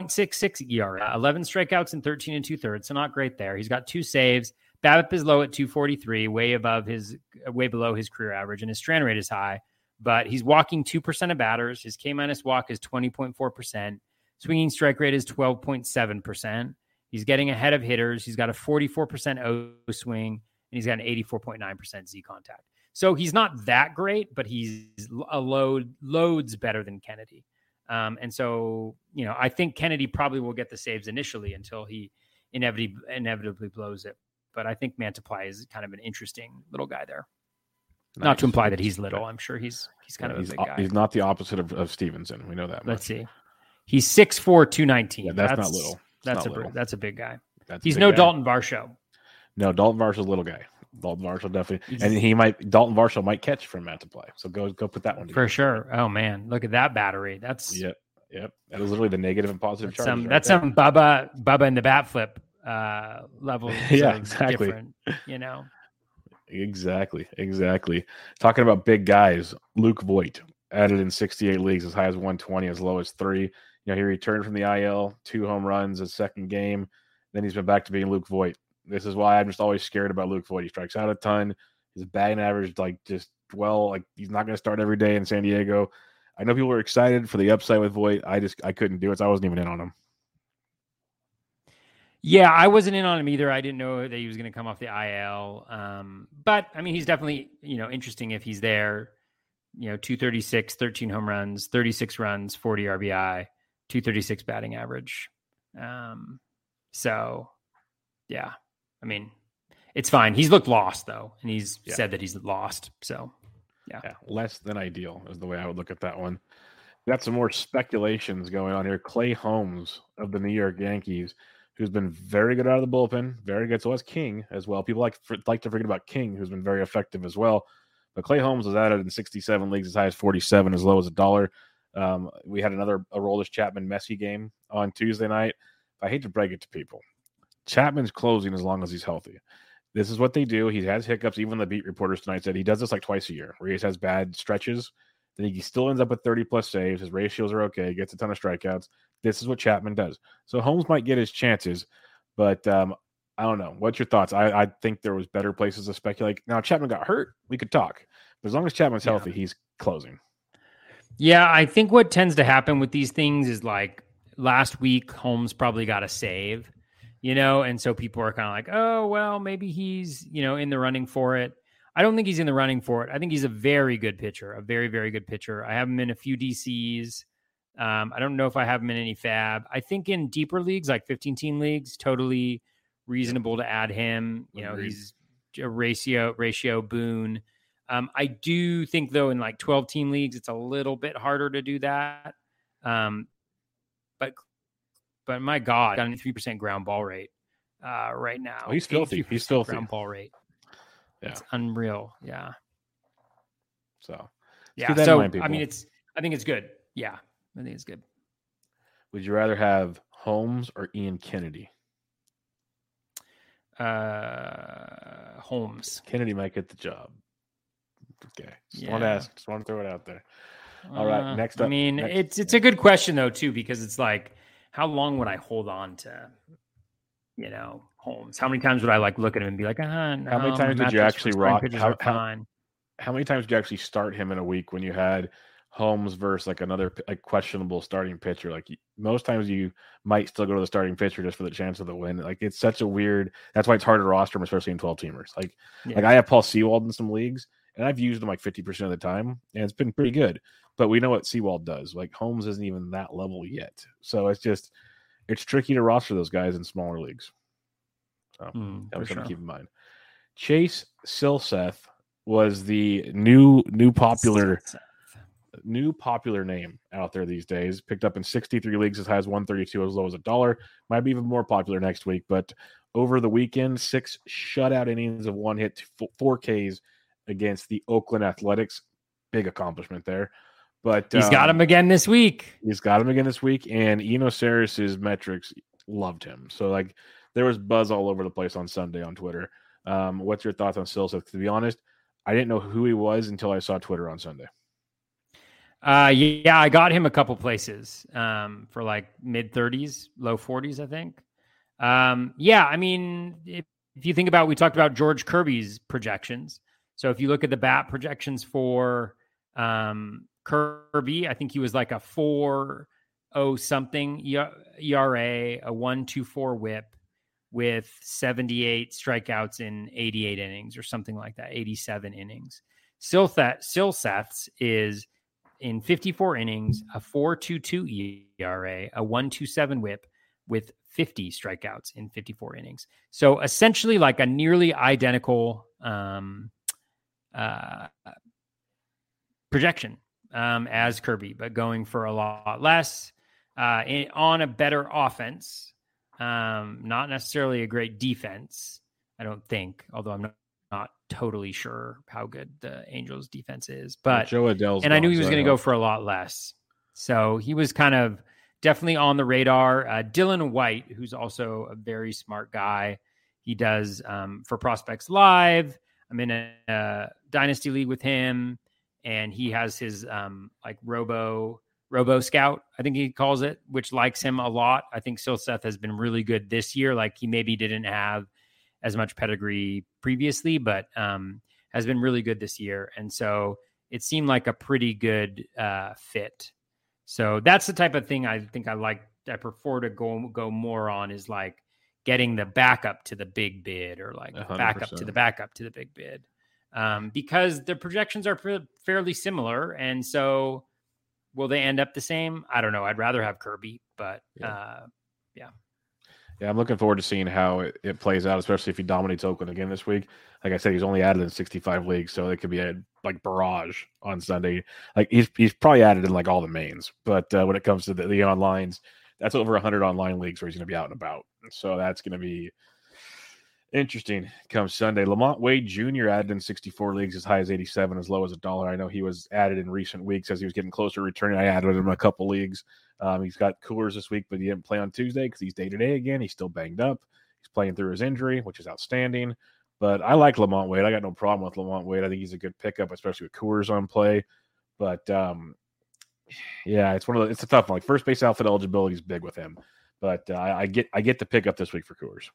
S3: 0.66 ERA, 11 strikeouts and 13 and two thirds. So not great there. He's got two saves. BABIP is low at 243, way above his, way below his career average, and his strand rate is high. But he's walking two percent of batters. His K minus walk is 20.4 percent. Swinging strike rate is 12.7 percent. He's getting ahead of hitters. He's got a 44 percent O swing, and he's got an 84.9 percent Z contact. So he's not that great, but he's a load loads better than Kennedy. Um, and so, you know, I think Kennedy probably will get the saves initially until he inevitably inevitably blows it. But I think Mantiply is kind of an interesting little guy there. Not to imply that he's little. I'm sure he's he's kind
S2: Yeah,
S3: of
S2: he's,
S3: a big guy.
S2: he's not the opposite of, of Stevenson. We know that.
S3: Let's see. He's 6'4", 219.
S2: Yeah, that's not little.
S3: That's
S2: not
S3: a
S2: little.
S3: that's a big guy.
S2: That's
S3: He's no
S2: guy.
S3: Dalton Varsho.
S2: No, Dalton Varsho's a little guy. Dalton Varsho definitely,
S3: He's-
S2: and he might Dalton Varsho might catch from play. So go go put that one together.
S3: For sure. Oh man, look at that battery. That's
S2: Yep, yep. That is literally the negative and positive
S3: that's some
S2: right
S3: that's
S2: there.
S3: some Bubba Bubba in the bat flip uh level. <laughs>
S2: Yeah, exactly.
S3: Different, you know.
S2: Exactly, exactly. Talking about big guys, Luke Voit added in 68 leagues as high as 120, as low as three. You know, he returned from the IL, two home runs, his second game. Then he's been back to being Luke Voit. This is why I'm just always scared about Luke Voit. He strikes out a ton. His batting average, like, just well, like he's not going to start every day in San Diego. I know people were excited for the upside with Voit. I just I couldn't do it. So I wasn't even in on him.
S3: Yeah, I wasn't in on him either. I didn't know that he was going to come off the IL. Um, but I mean, he's definitely, you know, interesting if he's there. You know, 236, 13 home runs, 36 runs, 40 RBI, 236 batting average. Um, so yeah, I mean, it's fine. He's looked lost though, and he's yeah. said that he's lost. So yeah. yeah,
S2: less than ideal is the way I would look at that one. Got some more speculations going on here. Clay Holmes of the New York Yankees who's been very good out of the bullpen, very good. So was King as well. People like like to forget about King, who's been very effective as well. But Clay Holmes was added in 67 leagues, as high as 47, as low as a dollar. Um, we had another Aroldis Chapman messy game on Tuesday night. I hate to break it to people. Chapman's closing as long as he's healthy. This is what they do. He has hiccups. Even the beat reporters tonight said he does this like twice a year, where he has bad stretches. Then he still ends up with 30 plus saves. His ratios are okay. Gets a ton of strikeouts. This is what Chapman does. So Holmes might get his chances, but um, I don't know. What's your thoughts? I, I, think there was better places to speculate. Now Chapman got hurt. We could talk, but as long as Chapman's yeah. healthy, he's closing.
S3: Yeah, I think what tends to happen with these things is like last week Holmes probably got a save, you know, and so people are kind of like, oh well, maybe he's you know in the running for it. I don't think he's in the running for it. I think he's a very good pitcher, a very very good pitcher. I have him in a few DCs. Um, I don't know if I have him in any fab. I think in deeper leagues, like 15 team leagues, totally reasonable to add him. You know, Agreed. he's a ratio ratio boon. Um, I do think though in like 12 team leagues, it's a little bit harder to do that. Um, but but my God, got a three percent ground ball rate uh, right now.
S2: Oh, he's filthy. He's filthy.
S3: Ground ball rate. Yeah, it's unreal. Yeah.
S2: So
S3: yeah. So I mean, it's I think it's good. Yeah. I think it's good.
S2: Would you rather have Holmes or Ian Kennedy?
S3: Uh, Holmes.
S2: Kennedy might get the job. Okay, just yeah. want to ask. Just want to throw it out there. All right, uh, next up.
S3: I mean,
S2: next,
S3: it's it's a good question though too because it's like, how long would I hold on to, you know, Holmes? How many times would I like look at him and be like, ah, no,
S2: how many times did you actually rock? How, how, how many times did you actually start him in a week when you had Holmes versus like another like questionable starting pitcher. Like most times you might still go to the starting pitcher just for the chance of the win. Like it's such a weird. That's why it's hard to roster him, especially in twelve teamers. Like yeah. like I have Paul Sewald in some leagues, and I've used him like fifty percent of the time, and it's been pretty good. But we know what Sewald does. Like Holmes isn't even that level yet, so it's just it's tricky to roster those guys in smaller leagues. So mm, that was something sure. to keep in mind. Chase Silseth was the new new popular. Silseth new popular name out there these days. Picked up in 63 leagues as high as 132, as low as a dollar. Might be even more popular next week. But over the weekend, six shutout innings of one hit, four Ks against the Oakland Athletics. Big accomplishment there. But
S3: he's um, got him again this week.
S2: He's got him again this week, and Eno Sarris's metrics loved him. So like there was buzz all over the place on Sunday on Twitter. Um, what's your thoughts on Silseth? To be honest, I didn't know who he was until I saw Twitter on Sunday.
S3: Uh, yeah, I got him a couple places um, for like mid 30s, low 40s, I think. Um, yeah, I mean, if, if you think about, we talked about George Kirby's projections. So if you look at the bat projections for um, Kirby, I think he was like a four oh something ERA, a one two four WHIP with 78 strikeouts in 88 innings or something like that, 87 innings. Silseth, Silseth's is in 54 innings, a 4.22 ERA, a 1.27 WHIP, with 50 strikeouts in 54 innings. So essentially, like a nearly identical um, uh, projection um, as Kirby, but going for a lot less uh, in, on a better offense. Um, not necessarily a great defense, I don't think. Although I'm not totally sure how good the Angels defense is, but
S2: Jo Adell's
S3: and I knew he was going to go for a lot less. So he was kind of definitely on the radar. Uh, Dylan White, who's also a very smart guy, he does um, for Prospects Live. I'm in a, a, dynasty league with him, and he has his um, like Robo Robo Scout, I think he calls it, which likes him a lot. I think Silseth has been really good this year. Like he maybe didn't have as much pedigree previously, but um, has been really good this year. And so it seemed like a pretty good uh, fit. So that's the type of thing I think I like. I prefer to go go more on is like getting the backup to the big bid or like
S2: 100%.
S3: backup to the backup to the big bid um, because the projections are fa- fairly similar. And so, will they end up the same? I don't know. I'd rather have Kirby, but
S2: Yeah.
S3: uh,
S2: Yeah, I'm looking forward to seeing how it, it plays out, especially if he dominates Oakland again this week. Like I said, he's only added in 65 leagues, so it could be a like barrage on Sunday. Like he's he's probably added in like all the mains, but uh, when it comes to the, the onlines, that's over 100 online leagues where he's going to be out and about. So that's going to be interesting come Sunday. LaMonte Wade Jr. added in 64 leagues as high as 87, as low as a dollar. I know he was added in recent weeks as he was getting closer to returning. I added him a couple leagues. Um, he's got coolers this week, but he didn't play on Tuesday because he's day to day again. He's still banged up. He's playing through his injury, which is outstanding. But I like LaMonte Wade. I got no problem with LaMonte Wade. I think he's a good pickup, especially with Coors on play. But um, yeah, it's one of the, it's a tough one. Like first base outfit eligibility is big with him, but uh, I, get I get the pickup this week for Coors.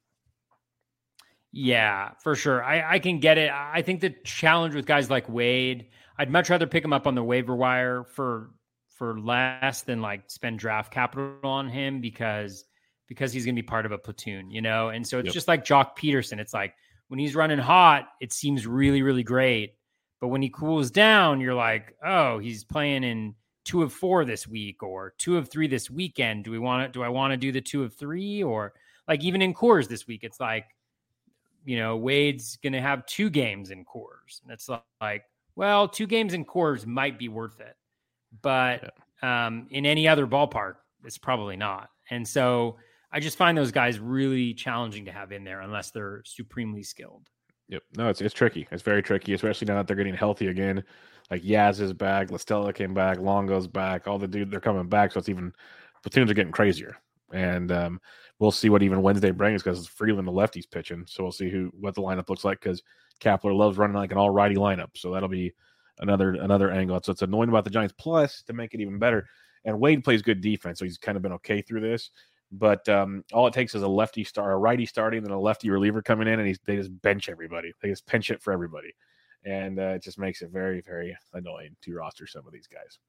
S3: Yeah, for sure. I, I can get it. I think the challenge with guys like Wade, I'd much rather pick him up on the waiver wire for for less than like spend draft capital on him because because he's going to be part of a platoon, you know. And so it's
S2: Yep.
S3: just like Joc Pederson. It's like when he's running hot, it seems really really great, but when he cools down, you're like, oh, he's playing in two of four this week or two of three this weekend. Do we want to? Do I want to do the two of three or like even in Coors this week? It's like you know, Wade's going to have two games in Coors. And it's like, well, two games in Coors might be worth it. But um, in any other ballpark, it's probably not. And so I just find those guys really challenging to have in there unless they're supremely skilled.
S2: Yep. No, it's it's tricky. It's very tricky, especially now that they're getting healthy again. Like Yaz is back, La Stella came back, Longo's back, all the dude they're coming back. So it's even platoons are getting crazier. And um, we'll see what even Wednesday brings because it's Freeland the lefty's pitching. So we'll see who what the lineup looks like because Kapler loves running like an all righty lineup. So that'll be another another angle. So it's annoying about the Giants. Plus, to make it even better, and Wade plays good defense, so he's kind of been okay through this. But um, all it takes is a lefty star, a righty starting, then a lefty reliever coming in, and they just bench everybody. They just pinch it for everybody, and uh, it just makes it very, very annoying to roster some of these guys.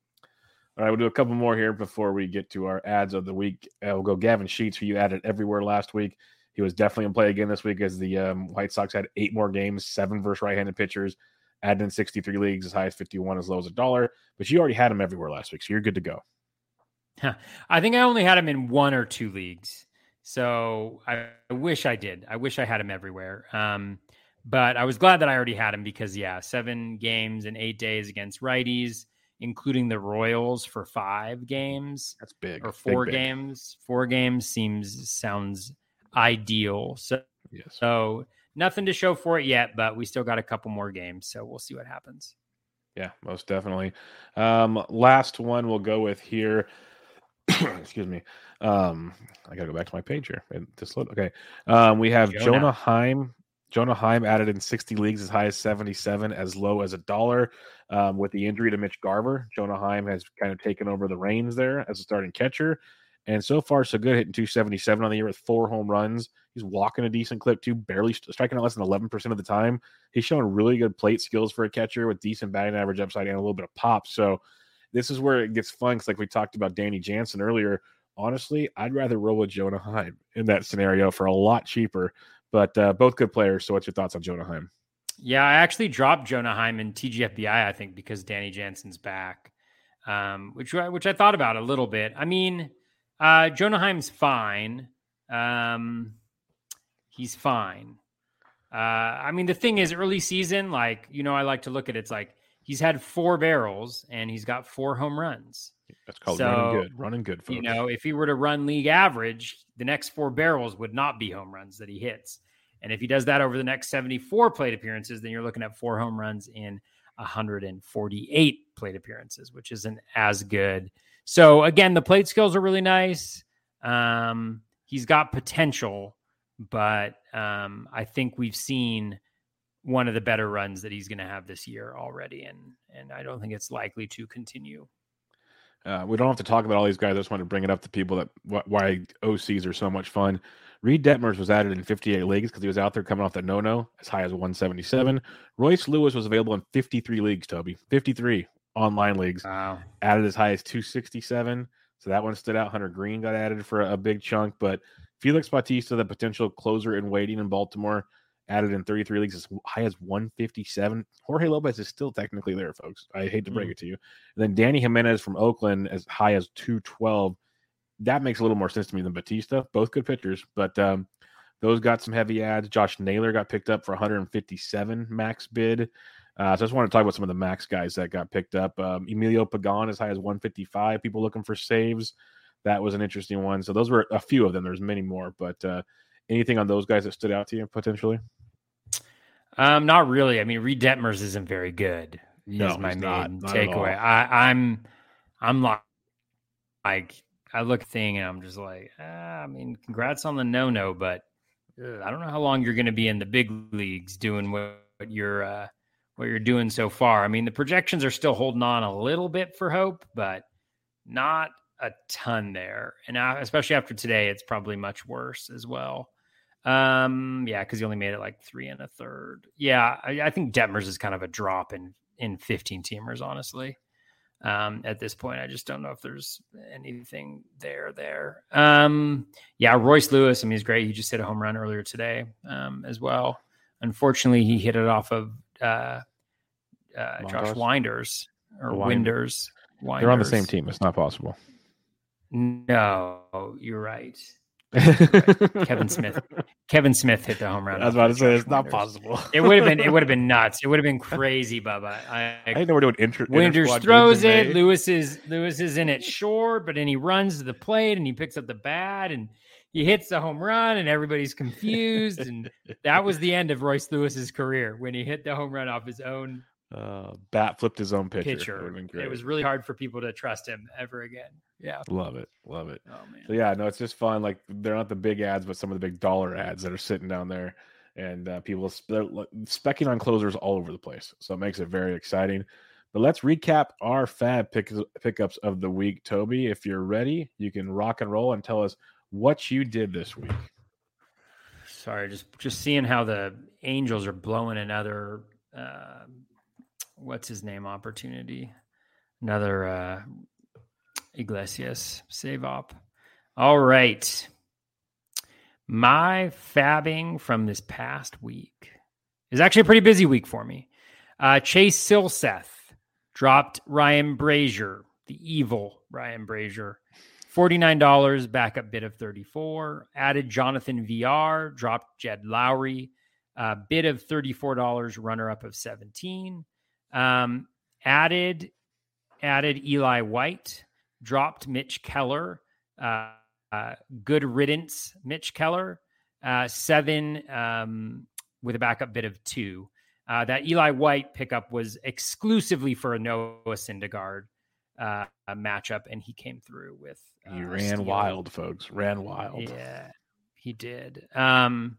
S2: All right, we'll do a couple more here before we get to our ads of the week. Uh, we'll go Gavin Sheets, who you added everywhere last week. He was definitely in play again this week as the um, White Sox had eight more games, seven versus right-handed pitchers, added in 63 leagues, as high as 51, as low as a dollar. But you already had him everywhere last week, so you're good to go.
S3: I think I only had him in one or two leagues. So I, I wish I did. I wish I had him everywhere. Um, but I was glad that I already had him because, yeah, seven games in eight days against righties, including the Royals for five games
S2: That's big.
S3: or
S2: Big,
S3: four
S2: big.
S3: games. Four games seems sounds ideal. So,
S2: Yes.
S3: so nothing to show for it yet, but we still got a couple more games. So we'll see what happens.
S2: Yeah, most definitely. Um, last one we'll go with here. <coughs> Excuse me. Um, I gotta go back to my page here. And This load. Okay. Um, we have
S3: Jonah.
S2: Jonah Heim. Jonah Heim added in 60 leagues as high as 77, as low as a dollar. Um, with the injury to Mitch Garver, Jonah Heim has kind of taken over the reins there as a starting catcher. And so far, so good, hitting 277 on the year with four home runs. He's walking a decent clip too, barely striking out less than 11% of the time. He's showing really good plate skills for a catcher with decent batting average upside and a little bit of pop. So this is where it gets fun. 'cause like we talked about Danny Jansen earlier. Honestly, I'd rather roll with Jonah Heim in that scenario for a lot cheaper. But uh, both good players. So what's your thoughts on Jonah Heim?
S3: Yeah, I actually dropped Jonah Heim in TGFBI, I think, because Danny Jansen's back, um, which which I thought about a little bit. I mean, uh, Jonah Heim's fine. Um, he's fine. Uh, I mean, the thing is, early season, like you know, I like to look at it, it's like he's had four barrels and he's got four home runs.
S2: That's called
S3: So,
S2: running good. Running good, folks.
S3: You know, if he were to run league average, the next four barrels would not be home runs that he hits. And if he does that over the next 74 plate appearances, then you're looking at four home runs in 148 plate appearances, which isn't as good. So again, the plate skills are really nice. Um, he's got potential, but um, I think we've seen one of the better runs that he's going to have this year already, and and I don't think it's likely to continue.
S2: Uh, we don't have to talk about all these guys. I just want to bring it up to people that wh- why OCs are so much fun. Reid Detmers was added in 58 leagues because he was out there coming off the no no as high as 177. Royce Lewis was available in 53 leagues, Toby. 53 online leagues,
S3: Wow.
S2: added as high as 267. So that one stood out. Hunter Greene got added for a, a big chunk, but Felix Bautista, the potential closer in waiting in Baltimore, added in 33 leagues as high as 157. Jorge Lopez is still technically there, folks. I hate to break
S3: Mm.
S2: it to you. And then Dany Jiménez from Oakland as high as 212. That makes a little more sense to me than Batista. Both good pitchers, but um, those got some heavy ads. Josh Naylor got picked up for 157 max bid. Uh, so I just want to talk about some of the max guys that got picked up. Um, Emilio Pagan as high as 155. People looking for saves. That was an interesting one. So those were a few of them. There's many more, but uh, anything on those guys that stood out to you potentially?
S3: Um, not really. I mean, Reid Detmers isn't very good.
S2: No,
S3: is my main
S2: not.
S3: Takeaway. I, I'm, I'm like, like I look at thing and I'm just like, ah, I mean, congrats on the no no, but uh, I don't know how long you're going to be in the big leagues doing what, what you're uh, what you're doing so far. I mean, the projections are still holding on a little bit for hope, but not a ton there. And especially after today, it's probably much worse as well. Um, yeah, because he only made it like three and a third. Yeah, I, I think Detmers is kind of a drop in in 15 teamers, honestly. Um, at this point, I just don't know if there's anything there there. Um, yeah, Royce Lewis, I mean, he's great. He just hit a home run earlier today, um, as well. Unfortunately, he hit it off of uh, uh, Josh Winders or
S2: Wind-
S3: Winders.
S2: They're on the same team. It's not possible.
S3: No, you're <laughs> right. Kevin Smith. Kevin Smith hit the home run.
S2: I was about to say
S3: Josh
S2: it's not possible.
S3: It would have been. It would have <laughs> been nuts. It would have been crazy, Bubba. I,
S2: I didn't know we're doing inter-
S3: Winders
S2: inter-squad
S3: throws it.
S2: May.
S3: Lewis is Lewis is in it short, but then he runs to the plate and he picks up the bat and he hits the home run and everybody's confused. and that was the end of Royce Lewis's career when he hit the home run off his own
S2: Uh, bat flipped his own pitcher.
S3: pitcher.
S2: That would've been great.
S3: It was really hard for people to trust him ever again. Yeah.
S2: love it, love it.
S3: Oh man.
S2: So yeah, no, it's just fun. Like they're not the big ads, but some of the big dollar ads that are sitting down there, and uh, people sp- they're specking on closers all over the place. So it makes it very exciting. But let's recap our fab pick- pickups of the week. Toby, if you're ready, you can rock and roll and tell us what you did this week.
S3: Sorry, just just seeing how the Angels are blowing another uh, what's his name opportunity, another uh, Iglesias save up. All right, my fabbing from this past week is actually a pretty busy week for me. Uh, Chase Silseth dropped Ryan Brasier, the evil Ryan Brasier, $49, backup bid of 34. Added Jonathan Villar, dropped Jed Lowrie, uh, bid of $34, runner up of 17. Um, added added Eli White, dropped Mitch Keller, uh, uh, good riddance, Mitch Keller, uh, seven um, with a backup bid of two. Uh, that Eli White pickup was exclusively for a Noah Syndergaard uh, matchup, and he came through with.
S2: He
S3: uh,
S2: ran wild, folks. Ran wild.
S3: Yeah, he did. Um,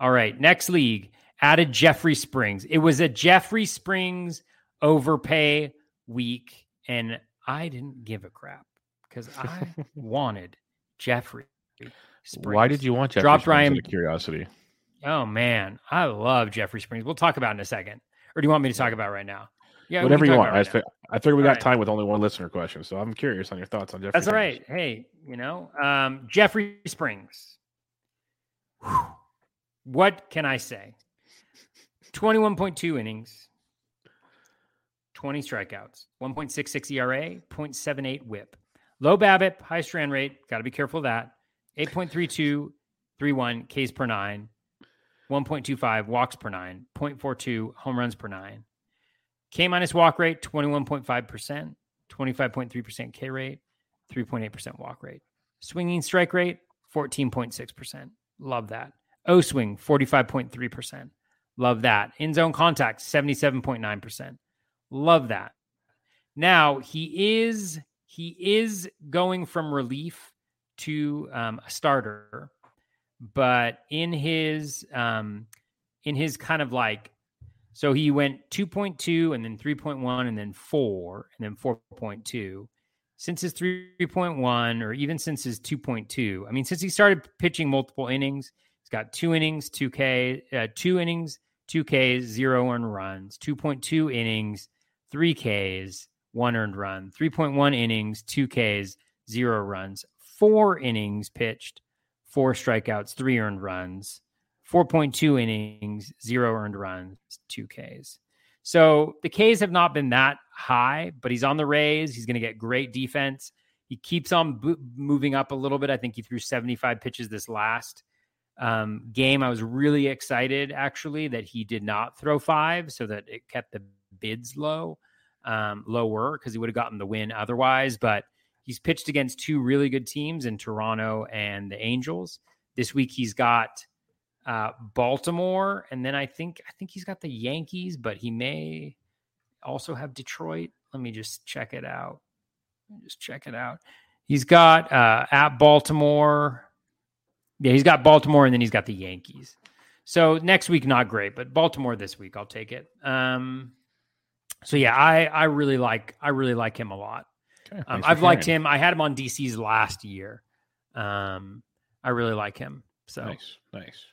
S3: all right, next league added Jeffrey Springs. It was a Jeffrey Springs overpay week, and I didn't give a crap because I <laughs> wanted Jeffrey. Springs.
S2: Why did you want Jeffrey
S3: Dropped
S2: Springs
S3: Ryan-
S2: out of curiosity?
S3: Oh man, I love Jeffrey Springs. We'll talk about it in a second, or do you want me to talk about it right now? Yeah,
S2: Whatever you want.
S3: about
S2: I,
S3: right
S2: fi- I figured we
S3: All
S2: got
S3: right.
S2: time with only one listener question, so I'm curious on your thoughts on Jeffrey.
S3: That's all
S2: Springs.
S3: right. Hey, you know, um, Jeffrey Springs. Whew. What can I say? 21.2 innings, 20 strikeouts, 1.66 ERA, 0.78 whip. Low BABIP, high strand rate. Got to be careful of that. 8.32, 31 Ks per nine, 1.25 walks per nine, 0.42 home runs per nine. K minus walk rate, 21.5%, 25.3% K rate, 3.8% walk rate. Swinging strike rate, 14.6%. Love that. O swing, 45.3%. Love that. In zone contact, 77.9%. Love that. Now he is he is going from relief to um, a starter, but in his um, in his kind of like so he went 2.2 and then 3.1 and then 4 and then 4.2 since his 3.1 or even since his 2.2 i mean since he started pitching multiple innings he's got two innings 2k uh, two innings 2ks zero earned runs 2.2 innings 3ks one earned run 3.1 innings 2ks zero runs four innings pitched four strikeouts, three earned runs, 4.2 innings, zero earned runs, two Ks. So the Ks have not been that high, but he's on the Rays. He's going to get great defense. He keeps on moving up a little bit. I think he threw 75 pitches this last um, game. I was really excited actually that he did not throw five so that it kept the bids low, um, lower because he would have gotten the win otherwise. But he's pitched against two really good teams in Toronto and the Angels. This week he's got uh, Baltimore, and then I think I think he's got the Yankees, but he may also have Detroit. Let me just check it out. Just check it out. He's got uh, at Baltimore. Yeah, he's got Baltimore, and then he's got the Yankees. So next week, not great, but Baltimore this week, I'll take it. Um, so yeah, I I really like I really like him a lot. Okay, um, I've liked him. I had him on DC's last year. Um, I really like him. So
S2: nice, nice.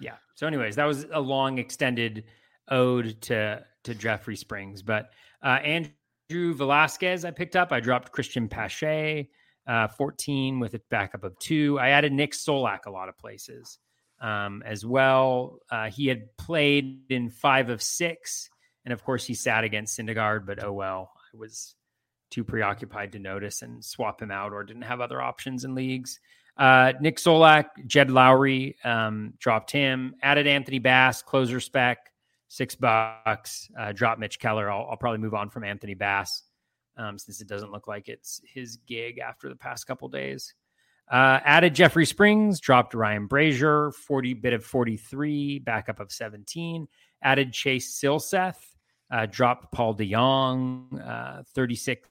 S3: Yeah. So, anyways, that was a long extended ode to to Jeffrey Springs. But uh, Andrew Velazquez I picked up. I dropped Cristian Pache, uh, 14 with a backup of two. I added Nick Solak a lot of places um, as well. Uh, he had played in five of six. And of course, he sat against Syndergaard, but oh well. I was too preoccupied to notice and swap him out or didn't have other options in leagues. Uh, Nick Solak, Jed Lowrie um, dropped him. Added Anthony Bass, closer spec, six bucks. Uh, dropped Mitch Keller. I'll, I'll, probably move on from Anthony Bass um, since it doesn't look like it's his gig after the past couple days. Uh, added Jeffrey Springs, dropped Ryan Brasier, 40 bit of 43, backup of 17. Added Chase Silseth, uh, dropped Paul DeJong, uh, 36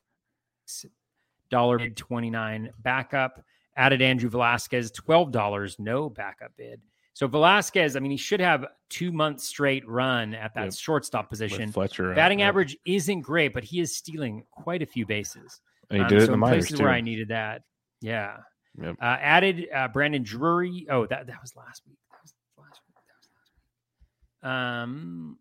S3: dollar bid 29 backup added Andrew Velazquez, $12, no backup bid. So Velazquez, I mean, he should have two months straight run at that yep. shortstop position. With
S2: Fletcher,
S3: batting uh, average isn't great, but he is stealing quite a few bases.
S2: And he um, did it so in the
S3: places
S2: too.
S3: where I needed that. Yeah. Yep. Uh, added uh, Brandon Drury. Oh, that that was last week. That was last week. That was last week. Um,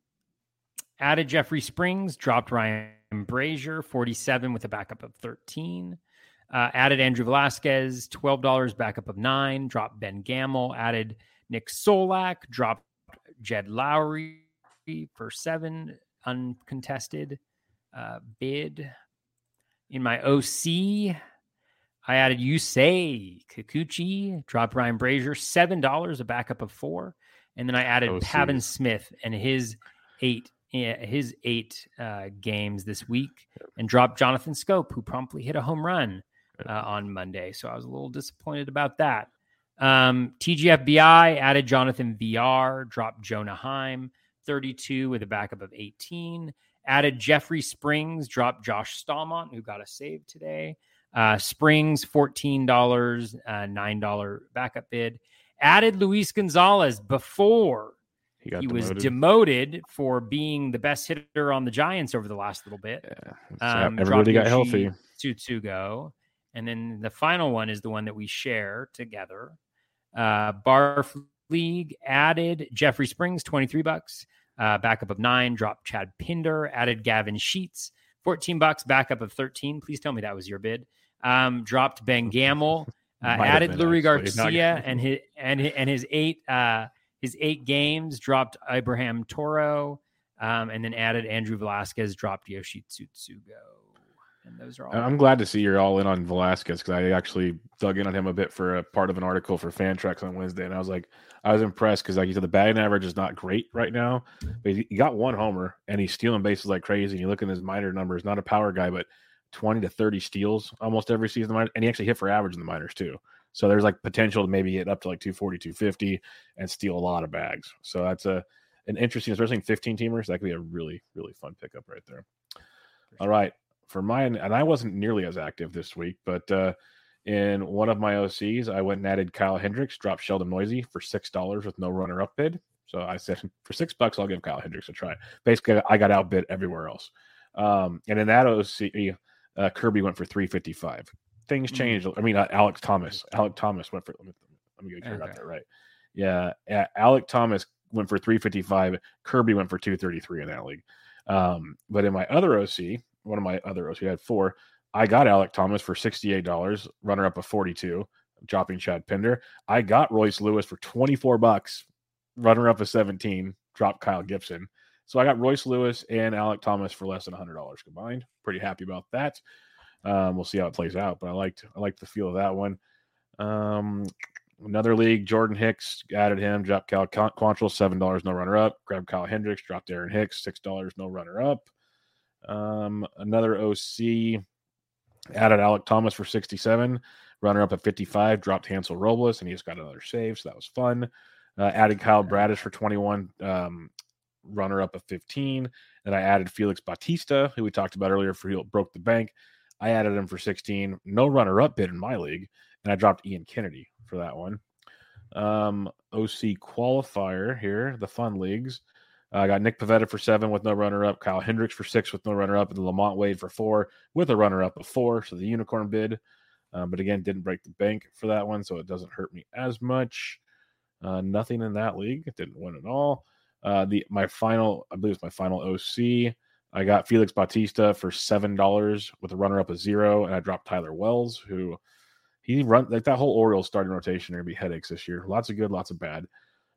S3: added Jeffrey Springs. Dropped Ryan Brasier, forty-seven with a backup of thirteen. Uh, added Andrew Velazquez, $12 backup of nine. Dropped Ben Gamel. Added Nick Solak. Dropped Jed Lowrie for seven uncontested uh, bid. In my OC, I added Yusei Kikuchi. Dropped Ryan Brazier, $7, a backup of four. And then I added OC. Pavin Smith and his eight his eight uh, games this week and dropped Jonathan Schoop, who promptly hit a home run uh, on Monday. So I was a little disappointed about that. Um, TGFBI added Jonathan Villar, dropped Jonah Heim, 32 with a backup of 18. Added Jeffrey Springs, dropped Josh Staumont, who got a save today. Uh, Springs, $14, uh, $9 backup bid. Added Luis Gonzalez before he, he was demoted for being the best hitter on the Giants over the last little bit.
S2: Yeah. Um, everybody got healthy.
S3: Tsutsugo. And then the final one is the one that we share together. Uh, Barf League added Jeffrey Springs, 23 bucks. Uh, backup of nine, dropped Chad Pinder, added Gavin Sheets, 14 bucks, backup of 13. Please tell me that was your bid. Um, dropped Ben Gamel, <laughs> uh, added Leury Garcia and his and his, and his eight uh, his eight games, dropped Abraham Toro, um, and then added Andrew Velazquez, dropped Yoshi Tsutsugo. And those are all.
S2: I'm glad to see you're all in on Velazquez because I actually dug in on him a bit for a part of an article for Fantrax on Wednesday, and I was like, I was impressed because, like you said, the batting average is not great right now, but he got one homer and he's stealing bases like crazy. And you look at his minor numbers, not a power guy, but 20 to 30 steals almost every season, and he actually hit for average in the minors too. So there's like potential to maybe get up to like 240, 250 and steal a lot of bags. So that's a an interesting, especially in 15 teamers. That could be a really, really fun pickup right there. All right for mine, and I wasn't nearly as active this week, but uh, in one of my OCs, I went and added Kyle Hendricks, dropped Sheldon Neuse for six dollars with no runner up bid. So I said, for six bucks, I'll give Kyle Hendricks a try. Basically, I got outbid everywhere else. Um, and in that OC, uh, Kirby went for three fifty five. Things mm-hmm. changed. I mean, uh, Alek Thomas. Alek Thomas went for. Let me, let me get okay. got that right. Yeah, Alek Thomas went for three fifty five. Kirby went for two thirty three in that league. Um, but in my other OC, one of my other OC I had four. I got Alek Thomas for $68, runner up of 42. dropping Chad Pinder. I got Royce Lewis for 24 bucks, runner up of 17, dropped Kyle Gibson. So I got Royce Lewis and Alek Thomas for less than $100 combined. Pretty happy about that. Um, we'll see how it plays out, but I liked I liked the feel of that one. Um, another league, Jordan Hicks added him, dropped Cal Quantrill, seven dollars, no runner up. Grabbed Kyle Hendricks, dropped Aaron Hicks, six dollars, no runner up. Um, another OC added Alek Thomas for 67, runner up at 55, dropped Hansel Robles, and he just got another save, so that was fun. Uh, added Kyle Bradish for 21, um, runner up of 15. And I added Felix Bautista, who we talked about earlier, for he broke the bank. I added him for 16. No runner up bid in my league. And I dropped Ian Kennedy for that one. Um, OC qualifier here, the fun leagues. Uh, I got Nick Pivetta for seven with no runner up, Kyle Hendricks for six with no runner up, and LaMonte Wade for four with a runner up of four. So the unicorn bid. Um, but again, didn't break the bank for that one, so it doesn't hurt me as much. Uh, nothing in that league. It didn't win at all. Uh, the my final, I believe it's my final OC. I got Felix Bautista for seven dollars with a runner up of zero, and I dropped Tyler Wells, who he run like that whole Orioles starting rotation are gonna be headaches this year. Lots of good, lots of bad.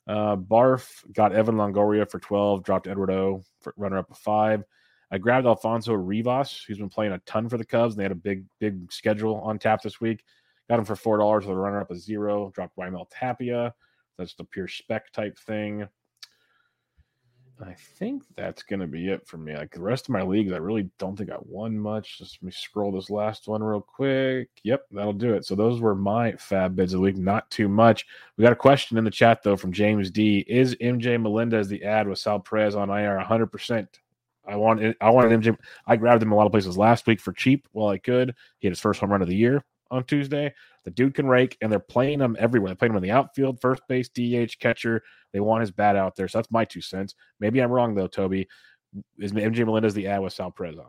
S2: Uh, Barf got Evan Longoria for 12, dropped Edward O for runner up of five. I grabbed Alfonso Rivas, who's been playing a ton for the Cubs, and they had a big, big schedule on tap this week. Got him for four dollars with a runner up of zero. Dropped Raimel Tapia. That's the pure spec type thing. I think that's going to be it for me. Like the rest of my leagues, I really don't think I won much. Just let me scroll this last one real quick. Yep, that'll do it. So those were my fab bids of the week. Not too much. We got a question in the chat though from James D. Is MJ Melendez the ad with Sal Perez on IR 100? percent I wanted I wanted MJ. I grabbed him a lot of places last week for cheap while I could. He had his first home run of the year on Tuesday. The dude can rake, and they're playing him everywhere. They're playing him in the outfield, first base, DH, catcher. They want his bat out there. So that's my two cents. Maybe I'm wrong though, Toby. Is MJ Melendez the ad with Sal Perez on?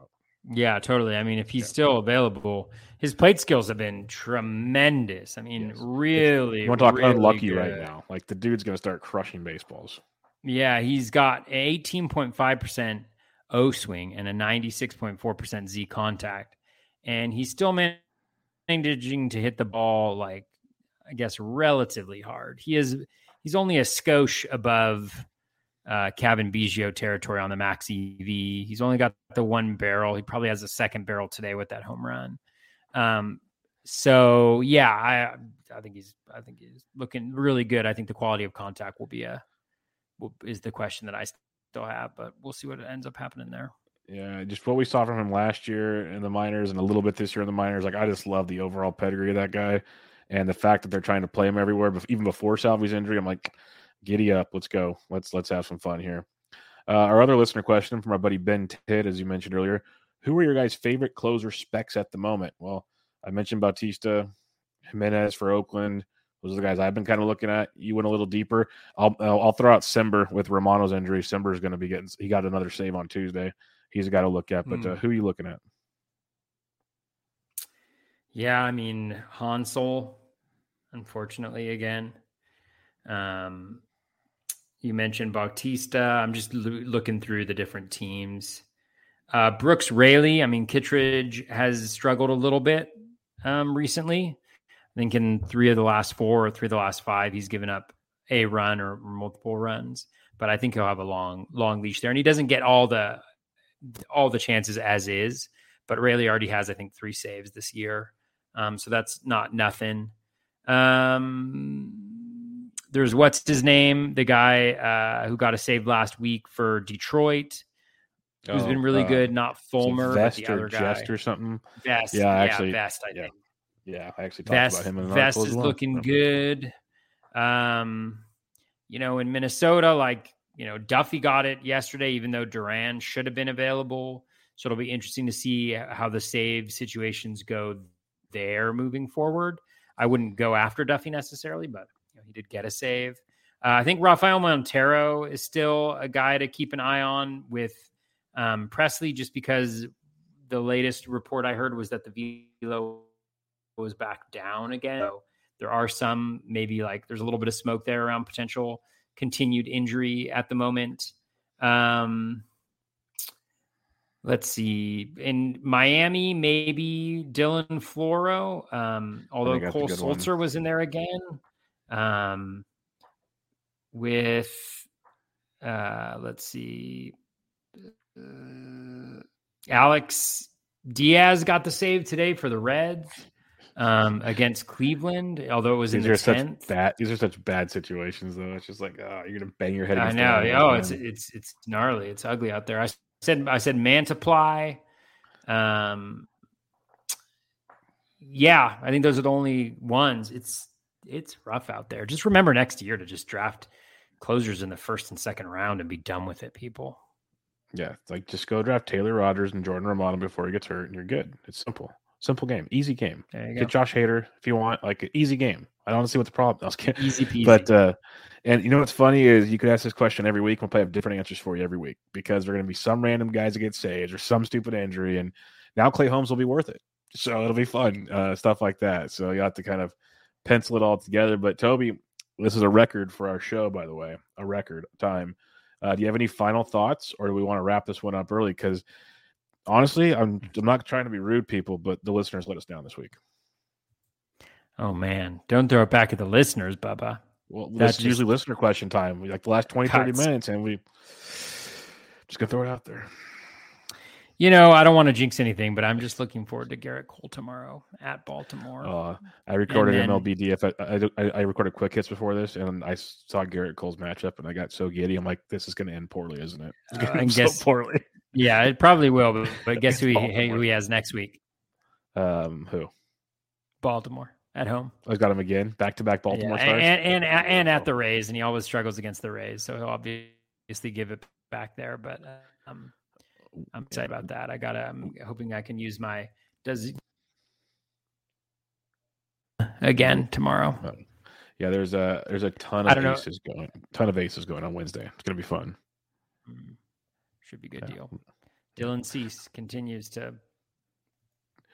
S3: Yeah, totally. I mean, if he's yeah. still available, his plate skills have been tremendous. I mean, yes. really.
S2: You want to talk really unlucky good. right now? Like the dude's going to start crushing baseballs.
S3: Yeah, he's got 18.5% O swing and a 96.4% Z contact, and he's still managed managing to hit the ball like I guess relatively hard. He is he's only a skosh above uh, Cavan Biggio territory on the max EV. He's only got the one barrel. He probably has a second barrel today with that home run. Um, so yeah, I I think he's I think he's looking really good. I think the quality of contact will be a will, is the question that I still have, but we'll see what ends up happening there.
S2: Yeah, just what we saw from him last year in the minors and a little bit this year in the minors. Like I just love the overall pedigree of that guy, and the fact that they're trying to play him everywhere, But even before Salvy's injury. I'm like, giddy up, let's go, let's let's have some fun here. Uh, our other listener question from our buddy Ben Titt, as you mentioned earlier, who are your guys' favorite closer specs at the moment? Well, I mentioned Bautista, Jimenez for Oakland. Those are the guys I've been kind of looking at. You went a little deeper. I'll I'll throw out Cimber with Romano's injury. Cimber is going to be getting. He got another save on Tuesday he's guy to look at. But mm. uh, who are you looking at?
S3: Yeah, I mean Hansel, unfortunately, again. Um, you mentioned Bautista. I'm just lo- looking through the different teams. Uh, Brooks Raley. I mean, Kittredge has struggled a little bit um, recently. I think in three of the last four or three of the last five, he's given up a run or multiple runs. But I think he'll have a long, long leash there, and he doesn't get all the all the chances as is. But Raley already has, I think, three saves this year. Um, so that's not nothing. Um, there's what's his name, the guy uh, who got a save last week for Detroit, who's oh, been really uh, good. Not Fulmer,
S2: Vest
S3: the other
S2: guy, Jest or something.
S3: Vest, yeah, actually, Vest. I
S2: yeah.
S3: think.
S2: Yeah, I actually
S3: talked
S2: Vest, about him. In
S3: Vest is well. looking good. Um, you know, in Minnesota, like you know, Duffy got it yesterday, even though Duran should have been available. So it'll be interesting to see how the save situations go there moving forward. I wouldn't go after Duffy necessarily, but you know, he did get a save. Uh, I think Rafael Montero is still a guy to keep an eye on with um, Pressly, just because the latest report I heard was that the velo was back down again. So there are some maybe like there's a little bit of smoke there around potential continued injury at the moment. Um, let's see. In Miami, maybe Dylan Floro. Um, although Cole Sulser was in there again. Um, with uh, let's see, uh, Alex Diaz got the save today for the Reds um, against Cleveland, although it was
S2: these
S3: in the
S2: tenth. Bad, these are such bad situations, though. It's just like, oh, you're gonna bang your head.
S3: I know. Oh, it's it's it's gnarly. It's ugly out there. I said I said Mantiply. Um, yeah, I think those are the only ones. It's it's rough out there. Just remember next year to just draft closers in the first and second round and be done with it, people.
S2: Yeah, like just go draft Taylor Rogers and Jordan Romano before he gets hurt, and you're good. It's simple. Simple game, easy game. Get go. Josh Hader if you want, like an easy game. I don't see what the problem. is.
S3: Easy <laughs> peasy.
S2: But uh, and you know what's funny is you could ask this question every week. We'll probably have different answers for you every week because there are going to be some random guys that get saved or some stupid injury, and now Clay Holmes will be worth it. So it'll be fun uh, stuff like that. So you have to kind of pencil it all together. But Toby, this is a record for our show, by the way, a record time. Uh, do you have any final thoughts, or do we want to wrap this one up early? Because honestly, I'm I'm not trying to be rude, people, but the listeners let us down this week.
S3: Oh man, don't throw it back at the listeners, Bubba.
S2: Well, that's just, usually listener question time. We like the last 20, cuts. 30 minutes, and we just gonna throw it out there.
S3: You know, I don't want to jinx anything, but I'm just looking forward to Gerrit Cole tomorrow at Baltimore.
S2: Uh, I recorded then, MLB DF. I, I, I, recorded quick hits before this, and I saw Gerrit Cole's matchup, and I got so giddy. I'm like, this is going to end poorly, isn't it? It's
S3: uh, end <laughs> guess, so poorly. Yeah, it probably will. But, but <laughs> guess who he, who he has next week?
S2: Um, who?
S3: Baltimore at home.
S2: I got him again, back to back Baltimore
S3: yeah, and, and, and and at the Rays, and he always struggles against the Rays, so he'll obviously give it back there. But um, I'm excited about that. I got. I'm hoping I can use my does again tomorrow.
S2: Yeah, there's a there's a ton of aces know. going, ton of aces going on Wednesday. It's gonna be fun.
S3: Mm, should be a good yeah. deal. Dylan Cease continues to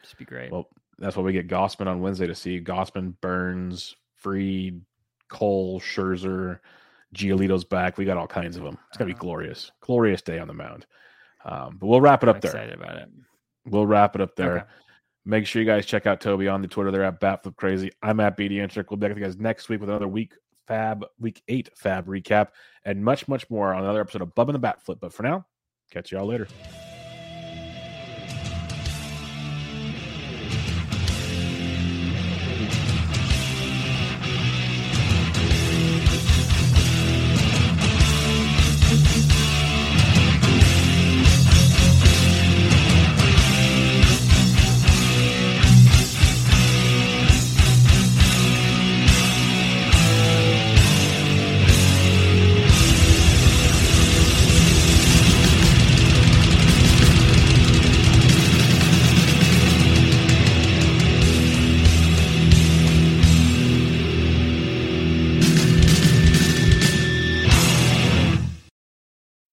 S3: just be great.
S2: Well, that's why we get Gausman on Wednesday to see Gausman, Burns, Fried, Cole, Scherzer, Giolito's back. We got all kinds of them. It's gonna be uh-huh. glorious, glorious day on the mound. Um, but we'll wrap it up I'm there.
S3: Excited about it.
S2: We'll wrap it up there. Okay. Make sure you guys check out Toby on the Twitter. They're at Batflip Crazy. I'm at BD Intric. We'll be back with you guys next week with another week Fab Week Eight Fab recap and much, much more on another episode of Bub and the Bat Flip. But for now, catch y'all later.